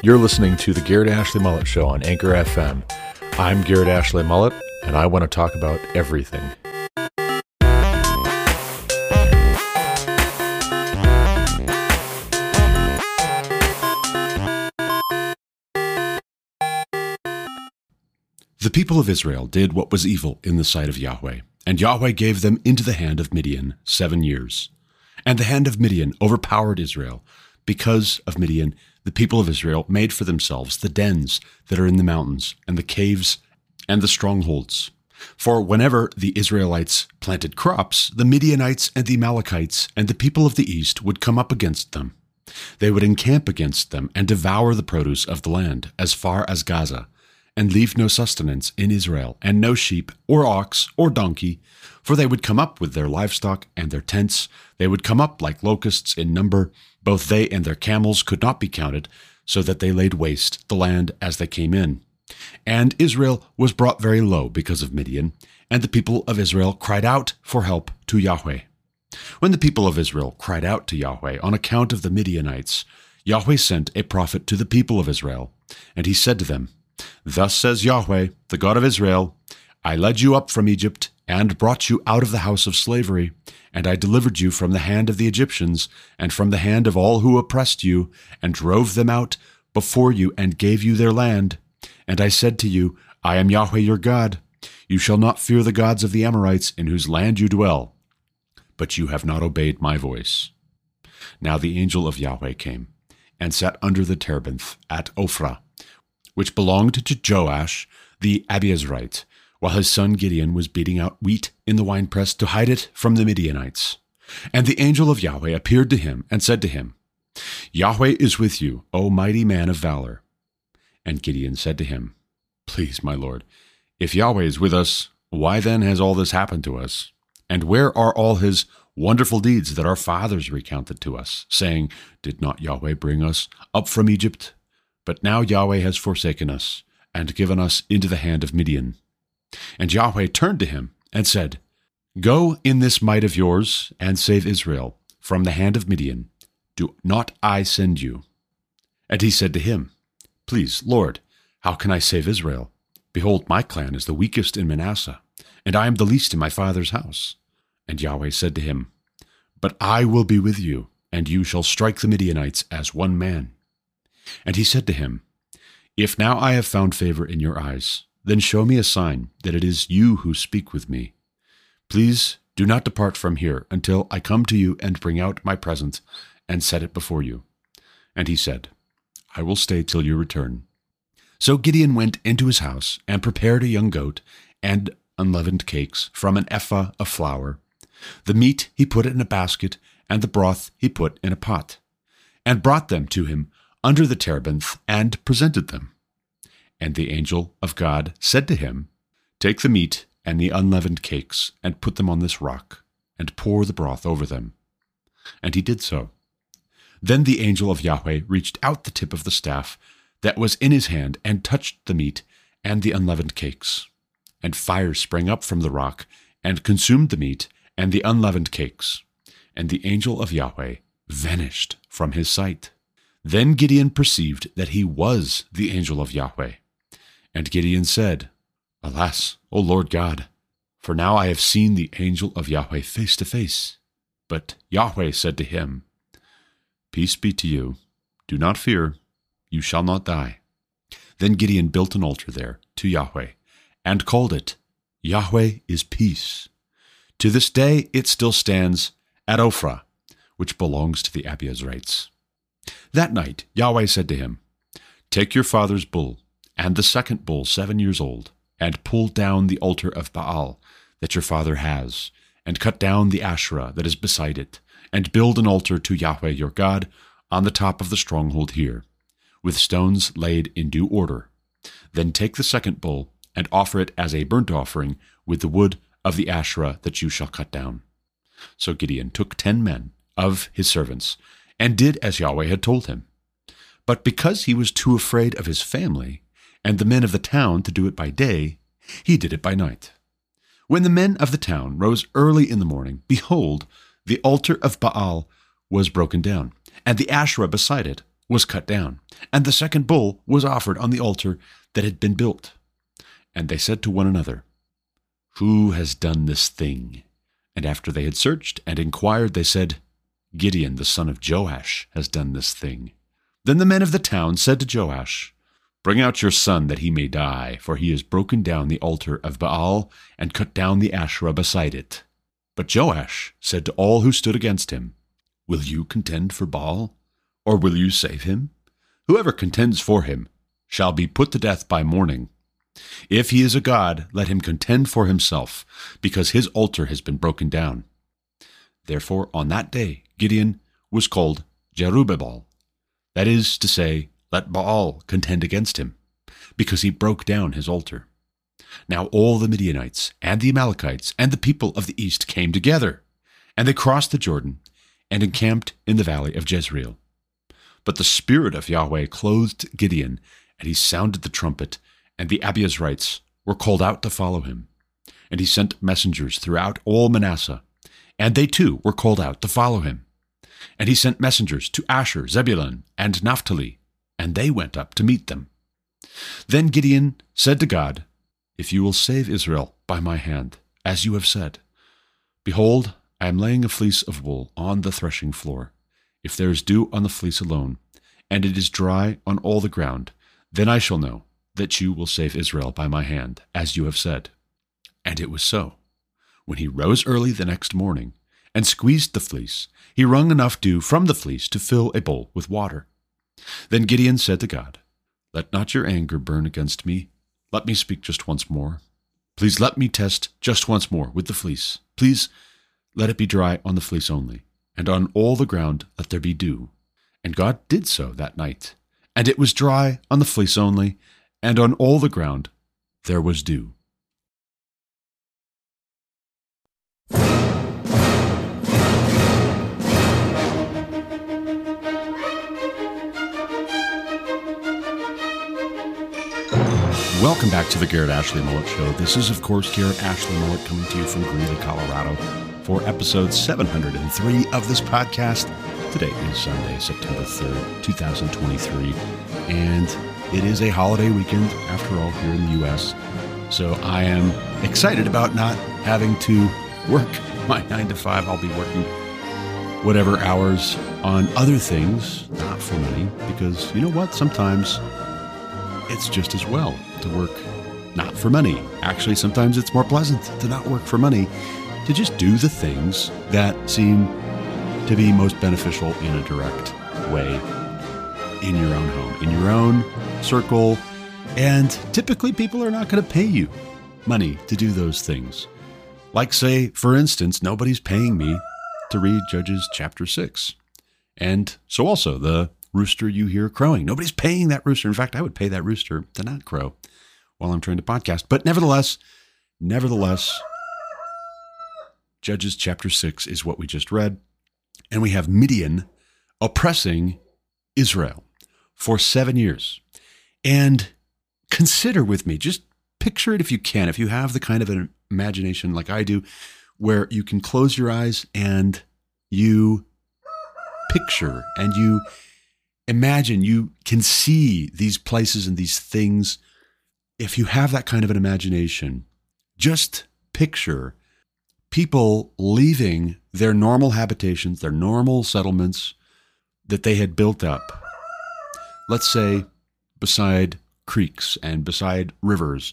You're listening to the Garrett Ashley Mullet Show on Anchor FM. I'm Garrett Ashley Mullet, and I want to talk about everything. The people of Israel did what was evil in the sight of Yahweh, and Yahweh gave them into the hand of Midian seven years. And the hand of Midian overpowered Israel. Because of Midian, the people of Israel made for themselves the dens that are in the mountains, and the caves, and the strongholds. For whenever the Israelites planted crops, the Midianites and the Amalekites and the people of the east would come up against them. They would encamp against them and devour the produce of the land as far as Gaza and leave no sustenance in Israel, and no sheep, or ox, or donkey, for they would come up with their livestock and their tents. They would come up like locusts in number. Both they and their camels could not be counted, so that they laid waste the land as they came in. And Israel was brought very low because of Midian, and the people of Israel cried out for help to Yahweh. When the people of Israel cried out to Yahweh on account of the Midianites, Yahweh sent a prophet to the people of Israel, and he said to them, Thus says Yahweh, the God of Israel I led you up from Egypt, and brought you out of the house of slavery, and I delivered you from the hand of the Egyptians, and from the hand of all who oppressed you, and drove them out before you, and gave you their land. And I said to you, I am Yahweh your God. You shall not fear the gods of the Amorites, in whose land you dwell. But you have not obeyed my voice. Now the angel of Yahweh came, and sat under the terebinth at Ophrah which belonged to Joash the Abiezrite, while his son Gideon was beating out wheat in the winepress to hide it from the Midianites. And the angel of Yahweh appeared to him and said to him, Yahweh is with you, O mighty man of valor. And Gideon said to him, Please, my lord, if Yahweh is with us, why then has all this happened to us? And where are all his wonderful deeds that our fathers recounted to us, saying, Did not Yahweh bring us up from Egypt but now Yahweh has forsaken us, and given us into the hand of Midian. And Yahweh turned to him and said, Go in this might of yours, and save Israel from the hand of Midian. Do not I send you? And he said to him, Please, Lord, how can I save Israel? Behold, my clan is the weakest in Manasseh, and I am the least in my father's house. And Yahweh said to him, But I will be with you, and you shall strike the Midianites as one man. And he said to him, If now I have found favor in your eyes, then show me a sign that it is you who speak with me. Please do not depart from here until I come to you and bring out my present and set it before you. And he said, I will stay till you return. So Gideon went into his house and prepared a young goat and unleavened cakes from an ephah of flour. The meat he put in a basket, and the broth he put in a pot, and brought them to him under the terebinth and presented them. And the angel of God said to him, Take the meat and the unleavened cakes, and put them on this rock, and pour the broth over them. And he did so. Then the angel of Yahweh reached out the tip of the staff that was in his hand, and touched the meat and the unleavened cakes. And fire sprang up from the rock, and consumed the meat and the unleavened cakes. And the angel of Yahweh vanished from his sight. Then Gideon perceived that he was the angel of Yahweh. And Gideon said, Alas, O Lord God, for now I have seen the angel of Yahweh face to face. But Yahweh said to him, Peace be to you. Do not fear. You shall not die. Then Gideon built an altar there to Yahweh and called it, Yahweh is peace. To this day it still stands at Ophrah, which belongs to the Abiezrites. That night Yahweh said to him, Take your father's bull, and the second bull seven years old, and pull down the altar of Baal that your father has, and cut down the Asherah that is beside it, and build an altar to Yahweh your God on the top of the stronghold here, with stones laid in due order. Then take the second bull, and offer it as a burnt offering with the wood of the Asherah that you shall cut down. So Gideon took ten men of his servants, and did as Yahweh had told him. But because he was too afraid of his family and the men of the town to do it by day, he did it by night. When the men of the town rose early in the morning, behold, the altar of Baal was broken down, and the Asherah beside it was cut down, and the second bull was offered on the altar that had been built. And they said to one another, Who has done this thing? And after they had searched and inquired, they said, Gideon, the son of Joash, has done this thing. Then the men of the town said to Joash, Bring out your son that he may die, for he has broken down the altar of Baal and cut down the Asherah beside it. But Joash said to all who stood against him, Will you contend for Baal, or will you save him? Whoever contends for him shall be put to death by morning. If he is a god, let him contend for himself, because his altar has been broken down. Therefore, on that day, Gideon was called Jerubbaal. That is to say, let Baal contend against him, because he broke down his altar. Now all the Midianites and the Amalekites and the people of the east came together, and they crossed the Jordan and encamped in the valley of Jezreel. But the Spirit of Yahweh clothed Gideon, and he sounded the trumpet, and the Abiezrites were called out to follow him. And he sent messengers throughout all Manasseh, and they too were called out to follow him. And he sent messengers to Asher, Zebulun, and Naphtali, and they went up to meet them. Then Gideon said to God, If you will save Israel by my hand, as you have said, behold, I am laying a fleece of wool on the threshing floor. If there is dew on the fleece alone, and it is dry on all the ground, then I shall know that you will save Israel by my hand, as you have said. And it was so. When he rose early the next morning and squeezed the fleece, he wrung enough dew from the fleece to fill a bowl with water. Then Gideon said to God, Let not your anger burn against me. Let me speak just once more. Please let me test just once more with the fleece. Please let it be dry on the fleece only, and on all the ground let there be dew. And God did so that night. And it was dry on the fleece only, and on all the ground there was dew. Welcome back to the Garrett Ashley Mullet Show. This is, of course, Garrett Ashley Mullet coming to you from Greeley, Colorado for episode 703 of this podcast. Today is Sunday, September 3rd, 2023, and it is a holiday weekend after all here in the U.S. So I am excited about not having to work my nine to five. I'll be working whatever hours on other things, not for money, because you know what? Sometimes it's just as well to work not for money. Actually, sometimes it's more pleasant to not work for money, to just do the things that seem to be most beneficial in a direct way in your own home, in your own circle. And typically, people are not going to pay you money to do those things. Like, say, for instance, nobody's paying me to read Judges chapter 6. And so also the rooster you hear crowing. Nobody's paying that rooster. In fact, I would pay that rooster to not crow while I'm trying to podcast. But nevertheless, nevertheless, Judges chapter 6 is what we just read. And we have Midian oppressing Israel for seven years. And consider with me, just picture it if you can, if you have the kind of an imagination like I do, where you can close your eyes and you picture and you imagine, you can see these places and these things if you have that kind of an imagination, just picture people leaving their normal habitations, their normal settlements that they had built up. Let's say beside creeks and beside rivers,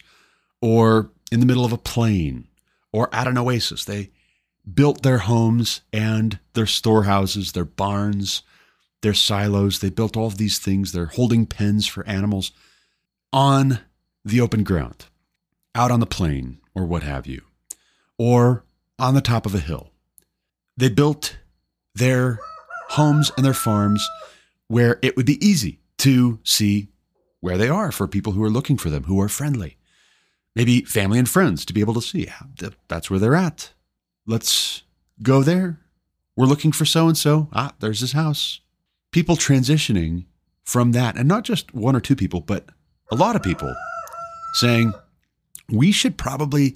or in the middle of a plain, or at an oasis. They built their homes and their storehouses, their barns, their silos. They built all of these things, They're holding pens for animals on the open ground, out on the plain, or what have you, or on the top of a hill. They built their homes and their farms where it would be easy to see where they are for people who are looking for them, who are friendly. Maybe family and friends to be able to see that's where they're at. Let's go there. We're looking for so and so. Ah, there's his house. People transitioning from that, and not just one or two people, but a lot of people saying we should probably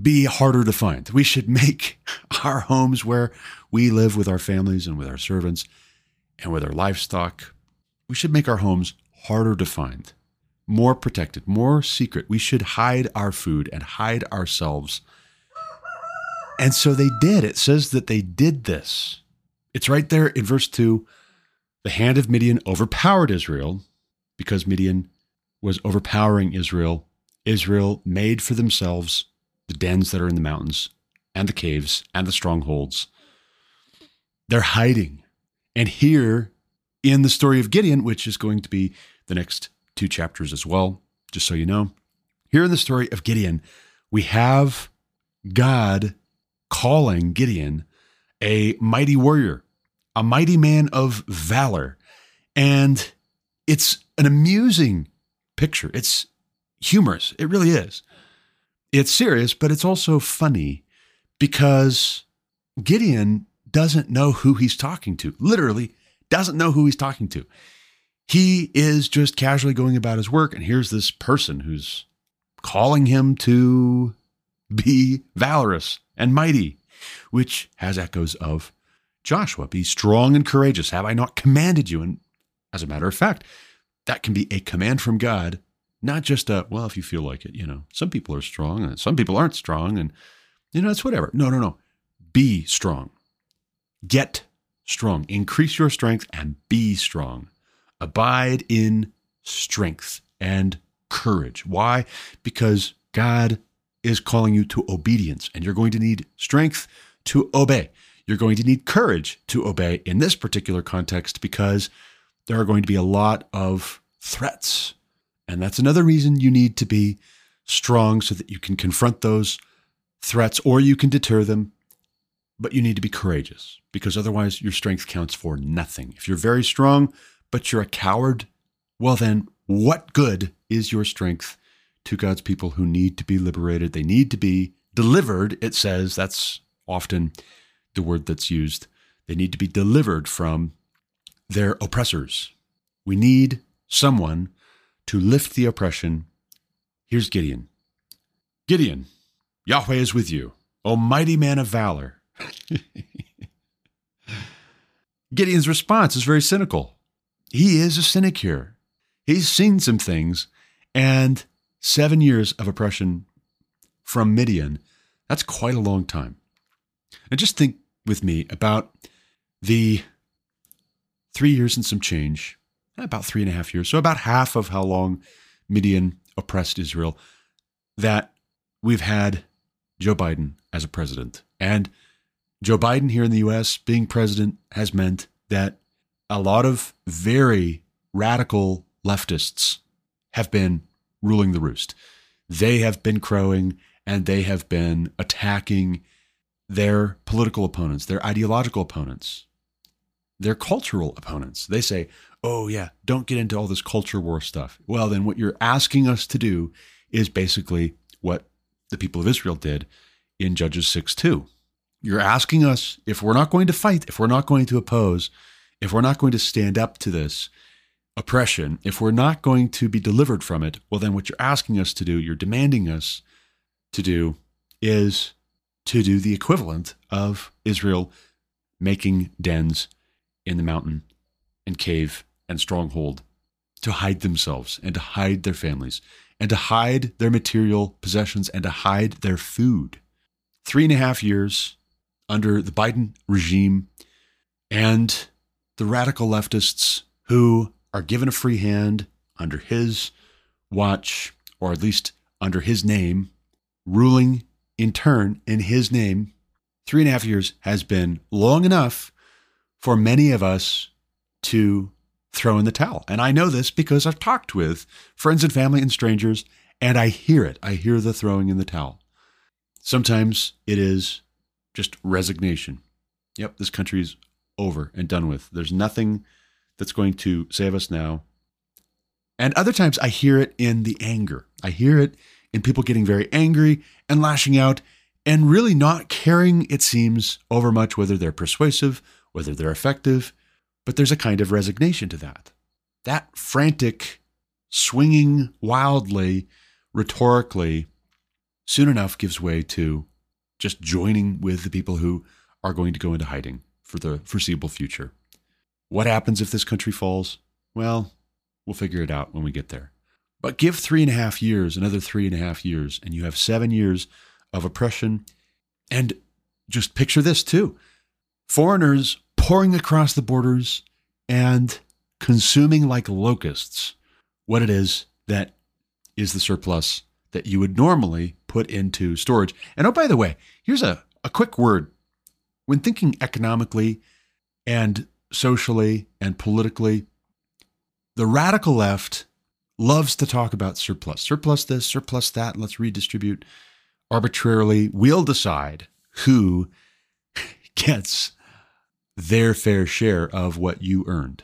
be harder to find. We should make our homes where we live with our families and with our servants and with our livestock we should make our homes harder to find, more protected, more secret. We should hide our food and hide ourselves. And so they did. It says that they did this. It's right there in verse 2. The hand of Midian overpowered Israel because Midian was overpowering Israel. Israel made for themselves the dens that are in the mountains and the caves and the strongholds. They're hiding. And here in the story of Gideon, which is going to be the next two chapters as well, just so you know, here in the story of Gideon, we have God calling Gideon a mighty warrior, a mighty man of valor. And it's an amusing picture. It's humorous. It really is. It's serious, but it's also funny because Gideon doesn't know who he's talking to. Literally, doesn't know who he's talking to. He is just casually going about his work, and here's this person who's calling him to be valorous and mighty, which has echoes of Joshua be strong and courageous. Have I not commanded you? And as a matter of fact, that can be a command from God, not just a, well, if you feel like it, you know, some people are strong and some people aren't strong, and, you know, it's whatever. No, no, no. Be strong. Get strong. Increase your strength and be strong. Abide in strength and courage. Why? Because God is calling you to obedience, and you're going to need strength to obey. You're going to need courage to obey in this particular context because there are going to be a lot of threats. And that's another reason you need to be strong so that you can confront those threats or you can deter them but you need to be courageous because otherwise your strength counts for nothing. If you're very strong, but you're a coward, well, then what good is your strength to God's people who need to be liberated? They need to be delivered, it says. That's often the word that's used. They need to be delivered from their oppressors. We need someone to lift the oppression. Here's Gideon Gideon, Yahweh is with you, O mighty man of valor. Gideon's response is very cynical. He is a cynic here. He's seen some things, and seven years of oppression from Midian, that's quite a long time. And just think with me about the three years and some change, eh, about three and a half years, so about half of how long Midian oppressed Israel, that we've had Joe Biden as a president. And Joe Biden here in the US being president has meant that a lot of very radical leftists have been ruling the roost. They have been crowing and they have been attacking their political opponents, their ideological opponents, their cultural opponents. They say, oh, yeah, don't get into all this culture war stuff. Well, then what you're asking us to do is basically what the people of Israel did in Judges 6 2. You're asking us if we're not going to fight, if we're not going to oppose, if we're not going to stand up to this oppression, if we're not going to be delivered from it, well, then what you're asking us to do, you're demanding us to do, is to do the equivalent of Israel making dens in the mountain and cave and stronghold to hide themselves and to hide their families and to hide their material possessions and to hide their food. Three and a half years under the Biden regime and the radical leftists who are given a free hand under his watch, or at least under his name, ruling in turn in his name. Three and a half years has been long enough for many of us to throw in the towel. And I know this because I've talked with friends and family and strangers, and I hear it. I hear the throwing in the towel. Sometimes it is just resignation. Yep, this country is over and done with. There's nothing that's going to save us now. And other times I hear it in the anger. I hear it in people getting very angry and lashing out and really not caring, it seems, over much whether they're persuasive, whether they're effective. But there's a kind of resignation to that. That frantic, swinging wildly, rhetorically, soon enough gives way to just joining with the people who are going to go into hiding for the foreseeable future. What happens if this country falls? Well, we'll figure it out when we get there. But give three and a half years, another three and a half years, and you have seven years of oppression. And just picture this too foreigners pouring across the borders and consuming like locusts what it is that is the surplus that you would normally put into storage. And oh, by the way, here's a, a quick word. When thinking economically and socially and politically, the radical left loves to talk about surplus. Surplus this, surplus that, let's redistribute arbitrarily. We'll decide who gets their fair share of what you earned.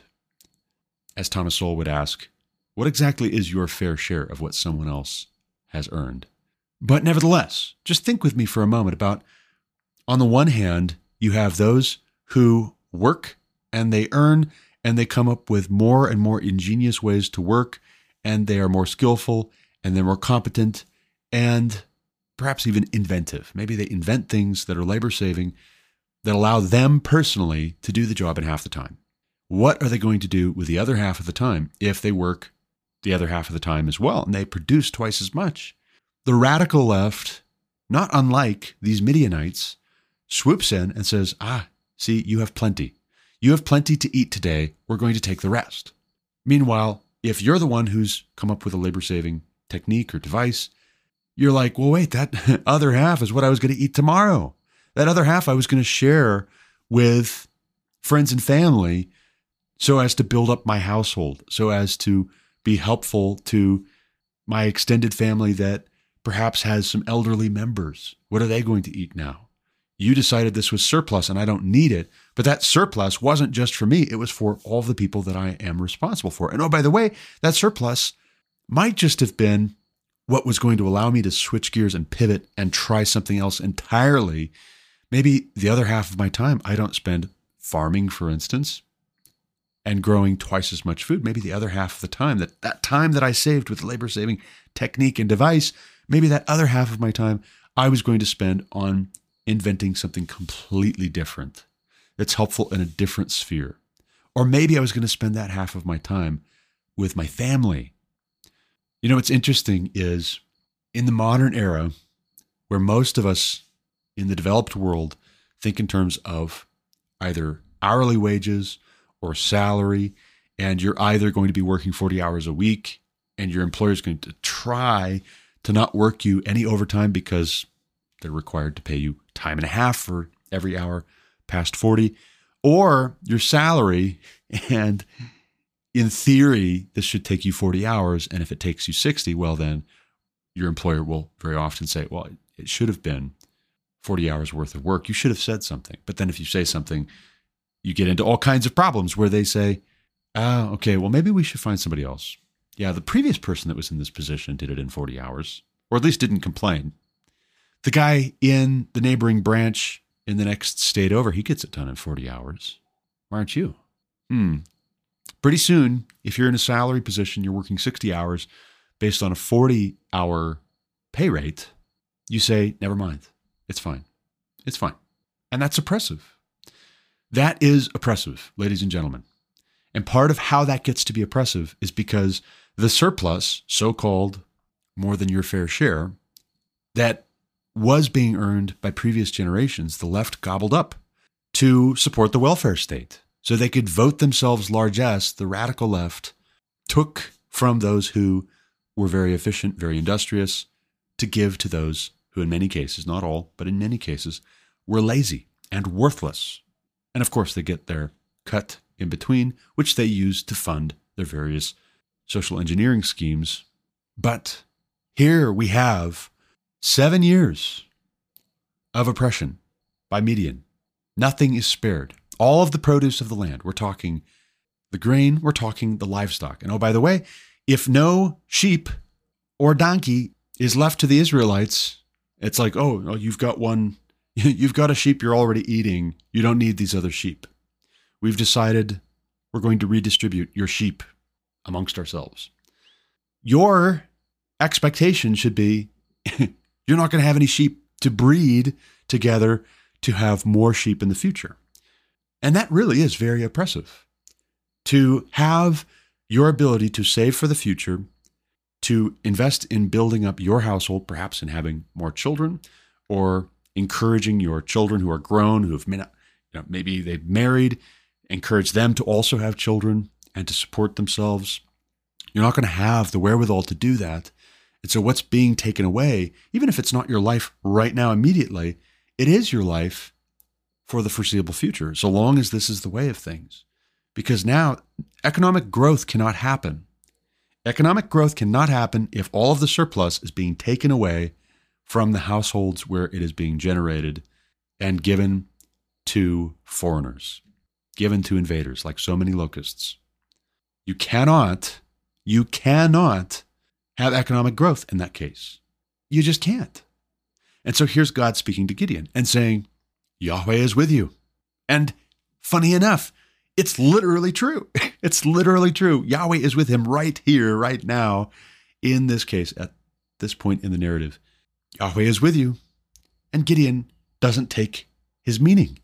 As Thomas Sowell would ask, what exactly is your fair share of what someone else has earned? But nevertheless, just think with me for a moment about on the one hand, you have those who work and they earn and they come up with more and more ingenious ways to work and they are more skillful and they're more competent and perhaps even inventive. Maybe they invent things that are labor saving that allow them personally to do the job in half the time. What are they going to do with the other half of the time if they work the other half of the time as well and they produce twice as much? The radical left, not unlike these Midianites, swoops in and says, Ah, see, you have plenty. You have plenty to eat today. We're going to take the rest. Meanwhile, if you're the one who's come up with a labor saving technique or device, you're like, well, wait, that other half is what I was going to eat tomorrow. That other half I was going to share with friends and family so as to build up my household, so as to be helpful to my extended family that perhaps has some elderly members. What are they going to eat now? You decided this was surplus and I don't need it. But that surplus wasn't just for me, it was for all the people that I am responsible for. And oh, by the way, that surplus might just have been what was going to allow me to switch gears and pivot and try something else entirely. Maybe the other half of my time I don't spend farming, for instance, and growing twice as much food. Maybe the other half of the time, that, that time that I saved with labor saving technique and device, maybe that other half of my time I was going to spend on inventing something completely different that's helpful in a different sphere. Or maybe I was going to spend that half of my time with my family. You know, what's interesting is in the modern era, where most of us in the developed world think in terms of either hourly wages or salary, and you're either going to be working 40 hours a week and your employer is going to try to not work you any overtime because they're required to pay you time and a half for every hour past 40, or your salary. And in theory, this should take you 40 hours. And if it takes you 60, well, then your employer will very often say, well, it should have been 40 hours worth of work. You should have said something. But then if you say something, you get into all kinds of problems where they say, ah, okay, well, maybe we should find somebody else. Yeah, the previous person that was in this position did it in 40 hours, or at least didn't complain. The guy in the neighboring branch in the next state over, he gets it done in 40 hours. Why aren't you? Hmm. Pretty soon, if you're in a salary position, you're working 60 hours based on a 40 hour pay rate, you say, never mind. It's fine. It's fine. And that's oppressive. That is oppressive, ladies and gentlemen. And part of how that gets to be oppressive is because the surplus, so called more than your fair share, that was being earned by previous generations, the left gobbled up to support the welfare state. So they could vote themselves largesse. The radical left took from those who were very efficient, very industrious, to give to those who, in many cases, not all, but in many cases, were lazy and worthless. And of course, they get their cut in between, which they use to fund their various social engineering schemes. But here we have Seven years of oppression by Midian. Nothing is spared. All of the produce of the land. We're talking the grain, we're talking the livestock. And oh, by the way, if no sheep or donkey is left to the Israelites, it's like, oh, you've got one, you've got a sheep you're already eating. You don't need these other sheep. We've decided we're going to redistribute your sheep amongst ourselves. Your expectation should be You're not going to have any sheep to breed together to have more sheep in the future. And that really is very oppressive. To have your ability to save for the future, to invest in building up your household, perhaps in having more children, or encouraging your children who are grown, who have you know, maybe they've married, encourage them to also have children and to support themselves. You're not going to have the wherewithal to do that. And so, what's being taken away, even if it's not your life right now, immediately, it is your life for the foreseeable future, so long as this is the way of things. Because now economic growth cannot happen. Economic growth cannot happen if all of the surplus is being taken away from the households where it is being generated and given to foreigners, given to invaders, like so many locusts. You cannot, you cannot have economic growth in that case. You just can't. And so here's God speaking to Gideon and saying, Yahweh is with you. And funny enough, it's literally true. It's literally true. Yahweh is with him right here, right now, in this case, at this point in the narrative. Yahweh is with you. And Gideon doesn't take his meaning.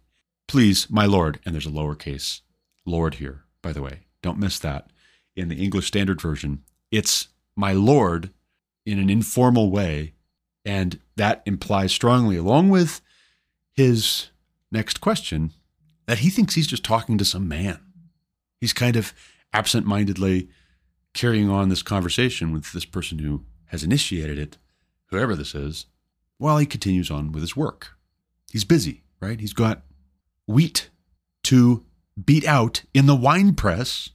Please, my Lord, and there's a lowercase Lord here, by the way. Don't miss that. In the English Standard Version, it's my Lord in an informal way. And that implies strongly, along with his next question, that he thinks he's just talking to some man. He's kind of absent mindedly carrying on this conversation with this person who has initiated it, whoever this is, while he continues on with his work. He's busy, right? He's got wheat to beat out in the wine press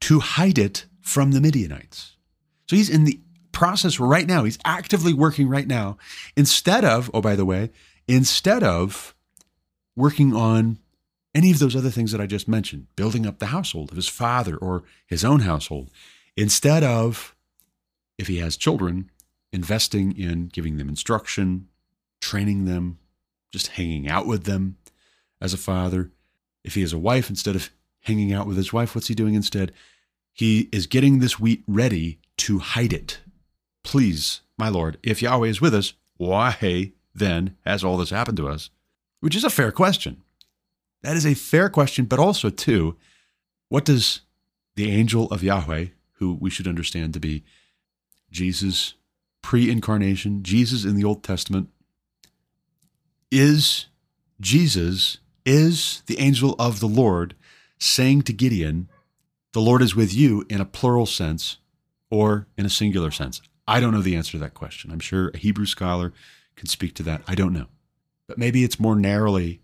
to hide it from the Midianites. So he's in the process right now. He's actively working right now. Instead of, oh, by the way, instead of working on any of those other things that I just mentioned, building up the household of his father or his own household, instead of, if he has children, investing in giving them instruction, training them, just hanging out with them as a father. If he has a wife, instead of hanging out with his wife, what's he doing instead? He is getting this wheat ready to hide it. Please, my Lord, if Yahweh is with us, why then has all this happened to us? Which is a fair question. That is a fair question, but also, too, what does the angel of Yahweh, who we should understand to be Jesus pre incarnation, Jesus in the Old Testament, is Jesus, is the angel of the Lord saying to Gideon, The Lord is with you in a plural sense or in a singular sense? I don't know the answer to that question. I'm sure a Hebrew scholar can speak to that. I don't know. But maybe it's more narrowly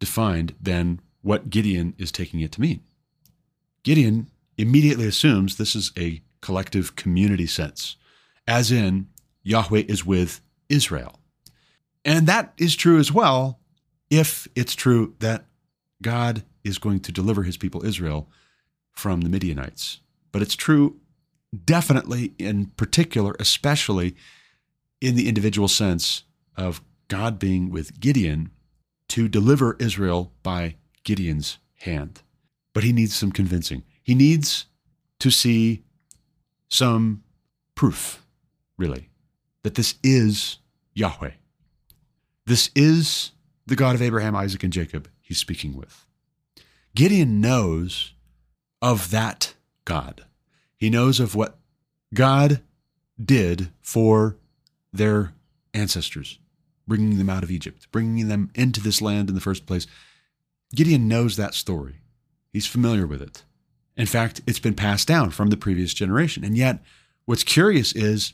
defined than what Gideon is taking it to mean. Gideon immediately assumes this is a collective community sense, as in Yahweh is with Israel. And that is true as well if it's true that God is going to deliver his people Israel from the Midianites. But it's true definitely, in particular, especially in the individual sense of God being with Gideon to deliver Israel by Gideon's hand. But he needs some convincing. He needs to see some proof, really, that this is Yahweh. This is the God of Abraham, Isaac, and Jacob he's speaking with. Gideon knows of that God. He knows of what God did for their ancestors bringing them out of Egypt, bringing them into this land in the first place. Gideon knows that story. He's familiar with it. In fact, it's been passed down from the previous generation. And yet, what's curious is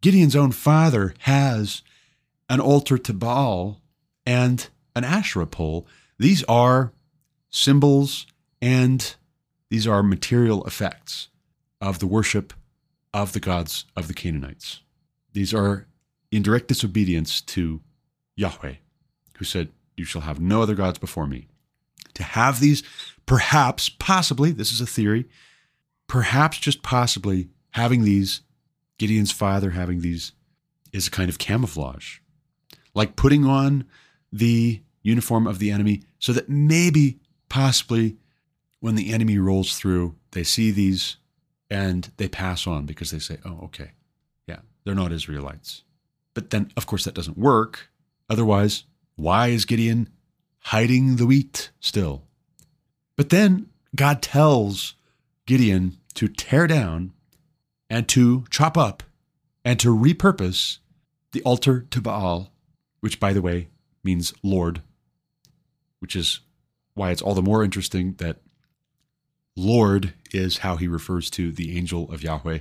Gideon's own father has an altar to Baal and an Asherah pole. These are symbols and these are material effects of the worship of the gods of the Canaanites. These are in direct disobedience to Yahweh, who said, You shall have no other gods before me. To have these, perhaps, possibly, this is a theory, perhaps just possibly having these, Gideon's father having these, is a kind of camouflage. Like putting on the uniform of the enemy so that maybe, possibly, when the enemy rolls through, they see these and they pass on because they say, oh, okay, yeah, they're not Israelites. But then, of course, that doesn't work. Otherwise, why is Gideon hiding the wheat still? But then God tells Gideon to tear down and to chop up and to repurpose the altar to Baal, which, by the way, means Lord, which is why it's all the more interesting that Lord is how he refers to the angel of Yahweh.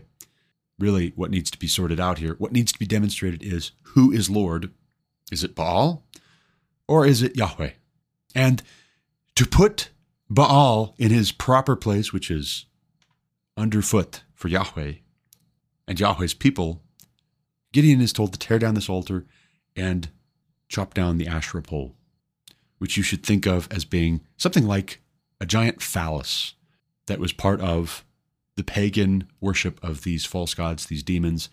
Really, what needs to be sorted out here, what needs to be demonstrated is who is Lord? Is it Baal or is it Yahweh? And to put Baal in his proper place, which is underfoot for Yahweh and Yahweh's people, Gideon is told to tear down this altar and chop down the Asherah pole, which you should think of as being something like a giant phallus that was part of the pagan worship of these false gods, these demons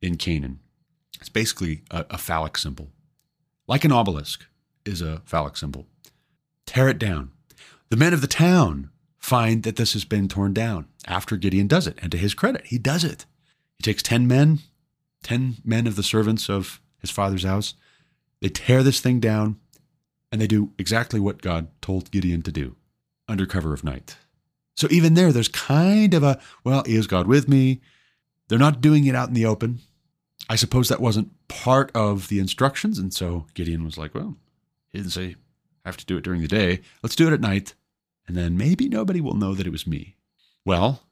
in Canaan. It's basically a, a phallic symbol, like an obelisk is a phallic symbol. Tear it down. The men of the town find that this has been torn down after Gideon does it. And to his credit, he does it. He takes 10 men, 10 men of the servants of his father's house. They tear this thing down and they do exactly what God told Gideon to do under cover of night. So even there, there's kind of a, well, is God with me? They're not doing it out in the open. I suppose that wasn't part of the instructions. And so Gideon was like, well, he didn't say, I have to do it during the day. Let's do it at night. And then maybe nobody will know that it was me. Well,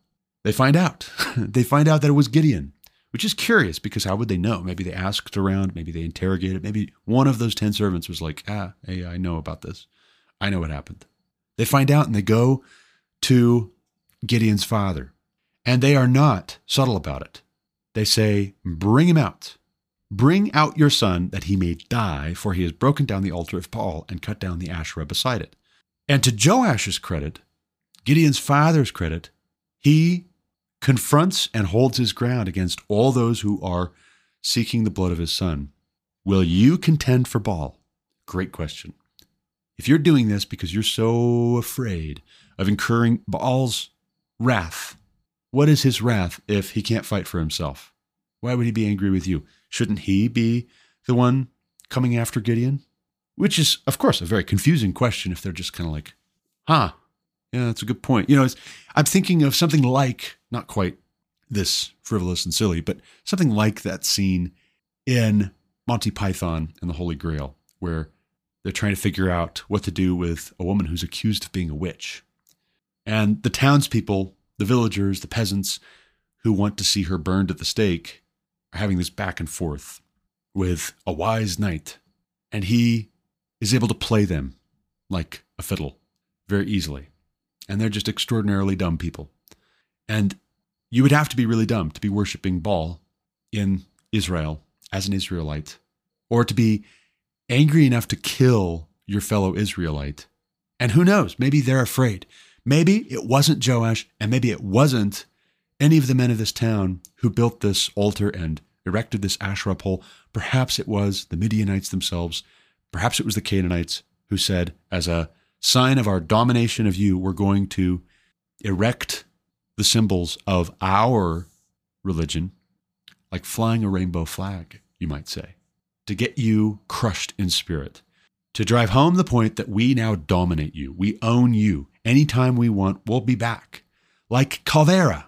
they find out. they find out that it was Gideon, which is curious because how would they know? Maybe they asked around, maybe they interrogated, maybe one of those 10 servants was like, ah, hey, I know about this. I know what happened. They find out and they go to Gideon's father, and they are not subtle about it. They say, Bring him out. Bring out your son that he may die, for he has broken down the altar of Baal and cut down the Asherah beside it. And to Joash's credit, Gideon's father's credit, he confronts and holds his ground against all those who are seeking the blood of his son. Will you contend for Baal? Great question. If you're doing this because you're so afraid of incurring Baal's wrath, what is his wrath if he can't fight for himself? Why would he be angry with you? Shouldn't he be the one coming after Gideon? Which is, of course, a very confusing question if they're just kind of like, huh, yeah, that's a good point. You know, I'm thinking of something like, not quite this frivolous and silly, but something like that scene in Monty Python and the Holy Grail, where they're trying to figure out what to do with a woman who's accused of being a witch. And the townspeople, the villagers, the peasants who want to see her burned at the stake are having this back and forth with a wise knight. And he is able to play them like a fiddle very easily. And they're just extraordinarily dumb people. And you would have to be really dumb to be worshiping Baal in Israel as an Israelite, or to be angry enough to kill your fellow Israelite. And who knows, maybe they're afraid. Maybe it wasn't Joash, and maybe it wasn't any of the men of this town who built this altar and erected this Asherah pole. Perhaps it was the Midianites themselves. Perhaps it was the Canaanites who said, as a sign of our domination of you, we're going to erect the symbols of our religion, like flying a rainbow flag, you might say to get you crushed in spirit, to drive home the point that we now dominate you. We own you. Anytime we want, we'll be back. Like Calvera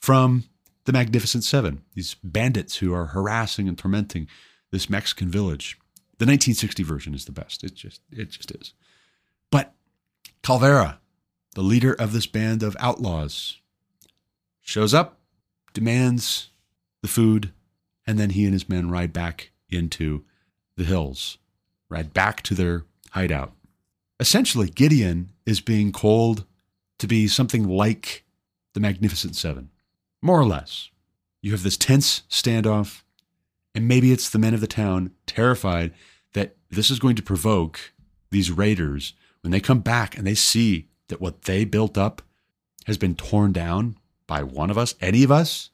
from the Magnificent Seven, these bandits who are harassing and tormenting this Mexican village. The 1960 version is the best. It just it just is. But Calvera, the leader of this band of outlaws, shows up, demands the food, and then he and his men ride back into the hills, ride back to their hideout. Essentially, Gideon is being called to be something like the Magnificent Seven, more or less. You have this tense standoff, and maybe it's the men of the town terrified that this is going to provoke these raiders when they come back and they see that what they built up has been torn down by one of us, any of us,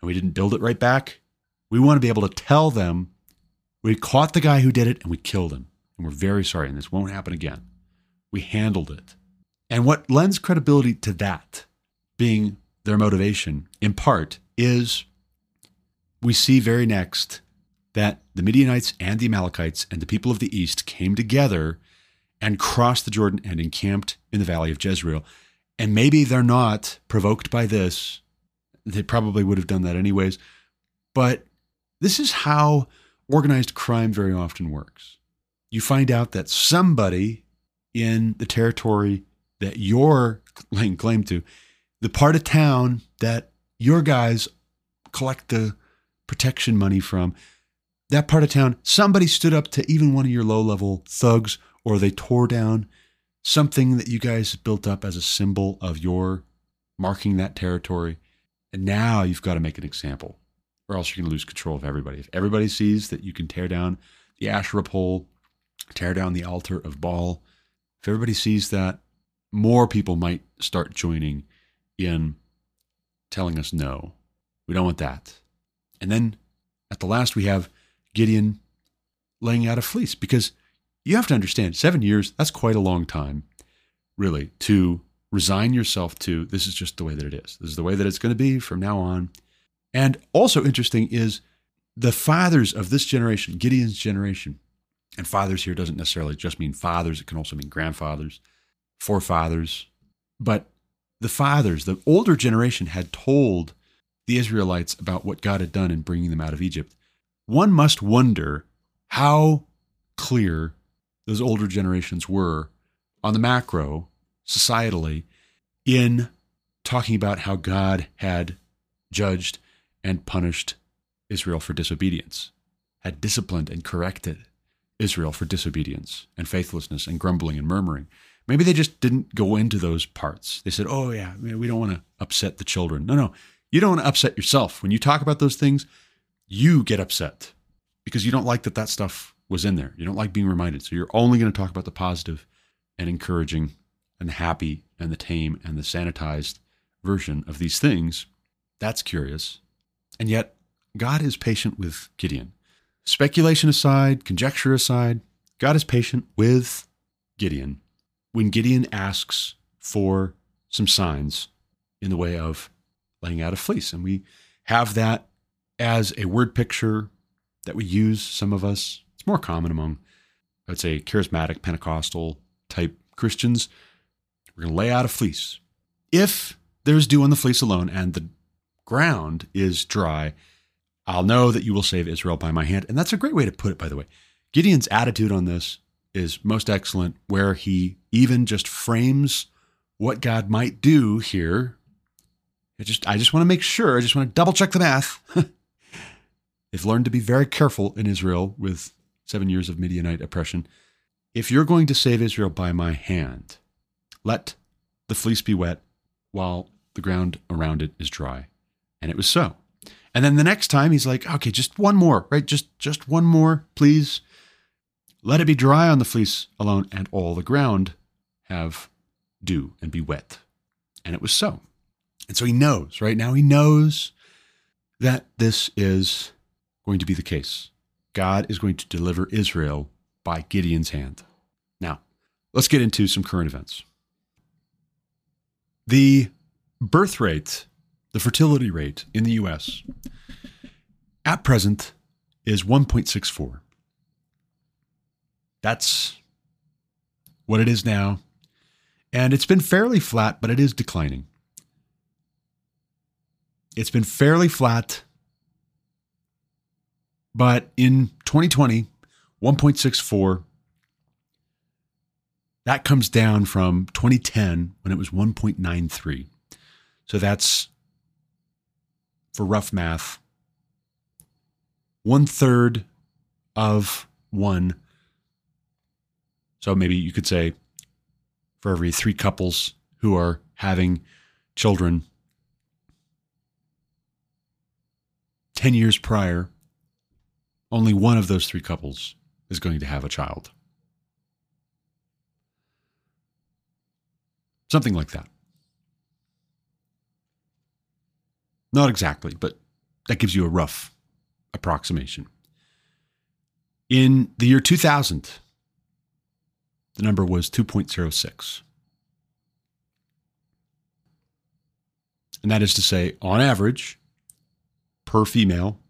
and we didn't build it right back. We want to be able to tell them we caught the guy who did it and we killed him. And we're very sorry, and this won't happen again. We handled it. And what lends credibility to that being their motivation, in part, is we see very next that the Midianites and the Amalekites and the people of the east came together and crossed the Jordan and encamped in the valley of Jezreel. And maybe they're not provoked by this they probably would have done that anyways. But this is how organized crime very often works. You find out that somebody in the territory that you're laying claim to, the part of town that your guys collect the protection money from, that part of town, somebody stood up to even one of your low level thugs, or they tore down something that you guys built up as a symbol of your marking that territory. And now you've got to make an example, or else you're going to lose control of everybody. If everybody sees that you can tear down the Asherah pole, tear down the altar of Baal, if everybody sees that, more people might start joining in telling us no. We don't want that. And then at the last, we have Gideon laying out a fleece because you have to understand seven years, that's quite a long time, really, to resign yourself to this is just the way that it is. This is the way that it's going to be from now on. And also interesting is the fathers of this generation, Gideon's generation, and fathers here doesn't necessarily just mean fathers, it can also mean grandfathers, forefathers. But the fathers, the older generation, had told the Israelites about what God had done in bringing them out of Egypt. One must wonder how clear those older generations were on the macro, societally, in talking about how God had judged and punished Israel for disobedience, had disciplined and corrected Israel for disobedience and faithlessness and grumbling and murmuring. Maybe they just didn't go into those parts. They said, oh, yeah, we don't want to upset the children. No, no, you don't want to upset yourself. When you talk about those things, you get upset because you don't like that that stuff was in there. You don't like being reminded. So you're only going to talk about the positive and encouraging and the happy and the tame and the sanitized version of these things. That's curious. And yet, God is patient with Gideon. Speculation aside, conjecture aside, God is patient with Gideon when Gideon asks for some signs in the way of laying out a fleece. And we have that as a word picture that we use, some of us. It's more common among, I'd say, charismatic Pentecostal type Christians. We're going to lay out a fleece. If there's dew on the fleece alone and the ground is dry, I'll know that you will save Israel by my hand. And that's a great way to put it, by the way. Gideon's attitude on this is most excellent, where he even just frames what God might do here. I just, I just want to make sure, I just want to double check the math. They've learned to be very careful in Israel with seven years of Midianite oppression. If you're going to save Israel by my hand, let the fleece be wet while the ground around it is dry. And it was so. And then the next time he's like, okay, just one more, right? Just just one more, please. Let it be dry on the fleece alone, and all the ground have dew and be wet. And it was so. And so he knows, right? Now he knows that this is going to be the case. God is going to deliver Israel by Gideon's hand. Now, let's get into some current events. The birth rate the fertility rate in the US at present is 1.64. That's what it is now. And it's been fairly flat, but it is declining. It's been fairly flat, but in 2020, 1.64. That comes down from 2010 when it was 1.93. So that's for rough math, one third of one. So maybe you could say for every three couples who are having children 10 years prior, only one of those three couples is going to have a child. Something like that. Not exactly, but that gives you a rough approximation. In the year 2000, the number was 2.06. And that is to say, on average, per female,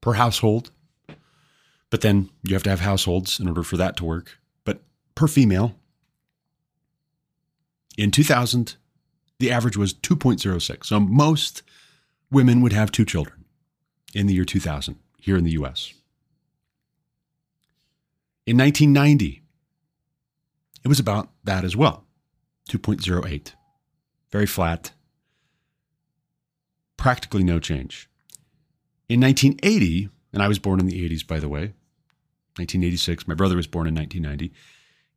per household, but then you have to have households in order for that to work. But per female, in 2000, the average was 2.06. So most women would have two children in the year 2000 here in the US. In 1990, it was about that as well 2.08. Very flat, practically no change. In 1980, and I was born in the 80s, by the way, 1986, my brother was born in 1990.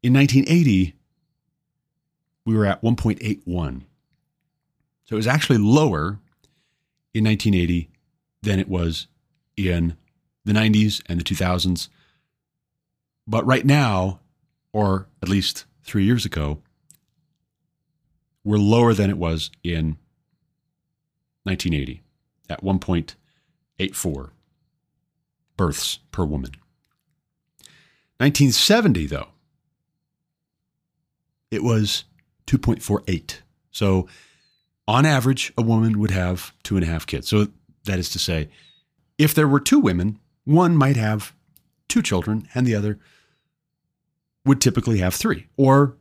In 1980, we were at 1.81. So it was actually lower in 1980 than it was in the 90s and the 2000s. But right now, or at least three years ago, we're lower than it was in 1980 at 1.84 births per woman. 1970, though, it was 2.48. So, on average, a woman would have two and a half kids. So, that is to say, if there were two women, one might have two children and the other would typically have three. Or,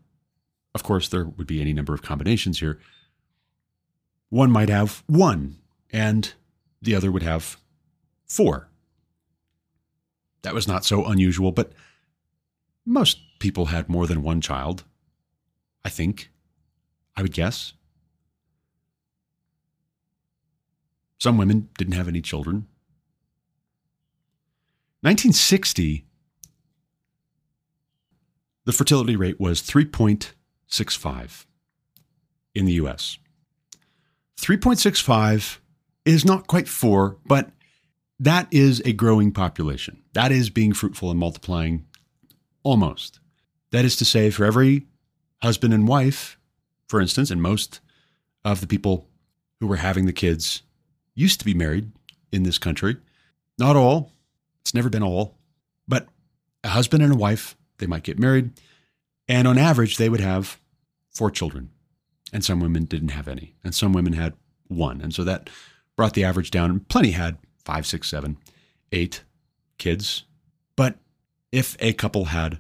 of course, there would be any number of combinations here. One might have one and the other would have four. That was not so unusual, but most people had more than one child, I think, I would guess. Some women didn't have any children. 1960, the fertility rate was 3.65 in the US. 3.65 is not quite four, but that is a growing population. That is being fruitful and multiplying almost. That is to say, for every husband and wife, for instance, and most of the people who were having the kids used to be married in this country. Not all, it's never been all, but a husband and a wife, they might get married. And on average, they would have four children. And some women didn't have any. And some women had one. And so that brought the average down. And plenty had five, six, seven, eight kids. But if a couple had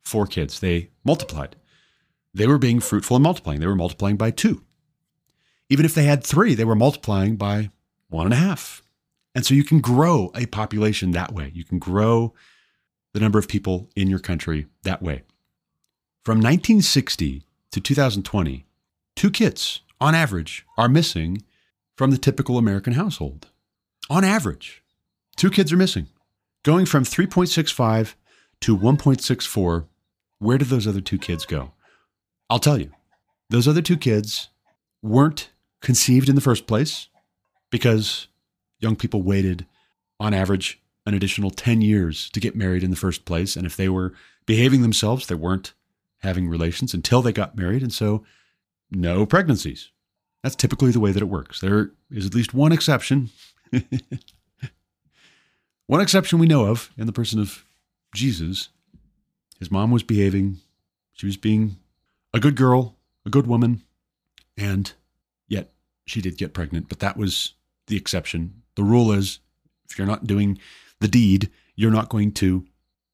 four kids, they multiplied. They were being fruitful and multiplying. They were multiplying by two. Even if they had three, they were multiplying by one and a half. And so you can grow a population that way. You can grow the number of people in your country that way. From 1960 to 2020, two kids on average are missing from the typical American household. On average, two kids are missing. Going from 3.65 to 1.64, where did those other two kids go? I'll tell you, those other two kids weren't conceived in the first place because young people waited on average an additional 10 years to get married in the first place. And if they were behaving themselves, they weren't having relations until they got married. And so, no pregnancies. That's typically the way that it works. There is at least one exception. one exception we know of in the person of Jesus. His mom was behaving, she was being a good girl, a good woman, and yet she did get pregnant, but that was the exception. The rule is if you're not doing the deed, you're not going to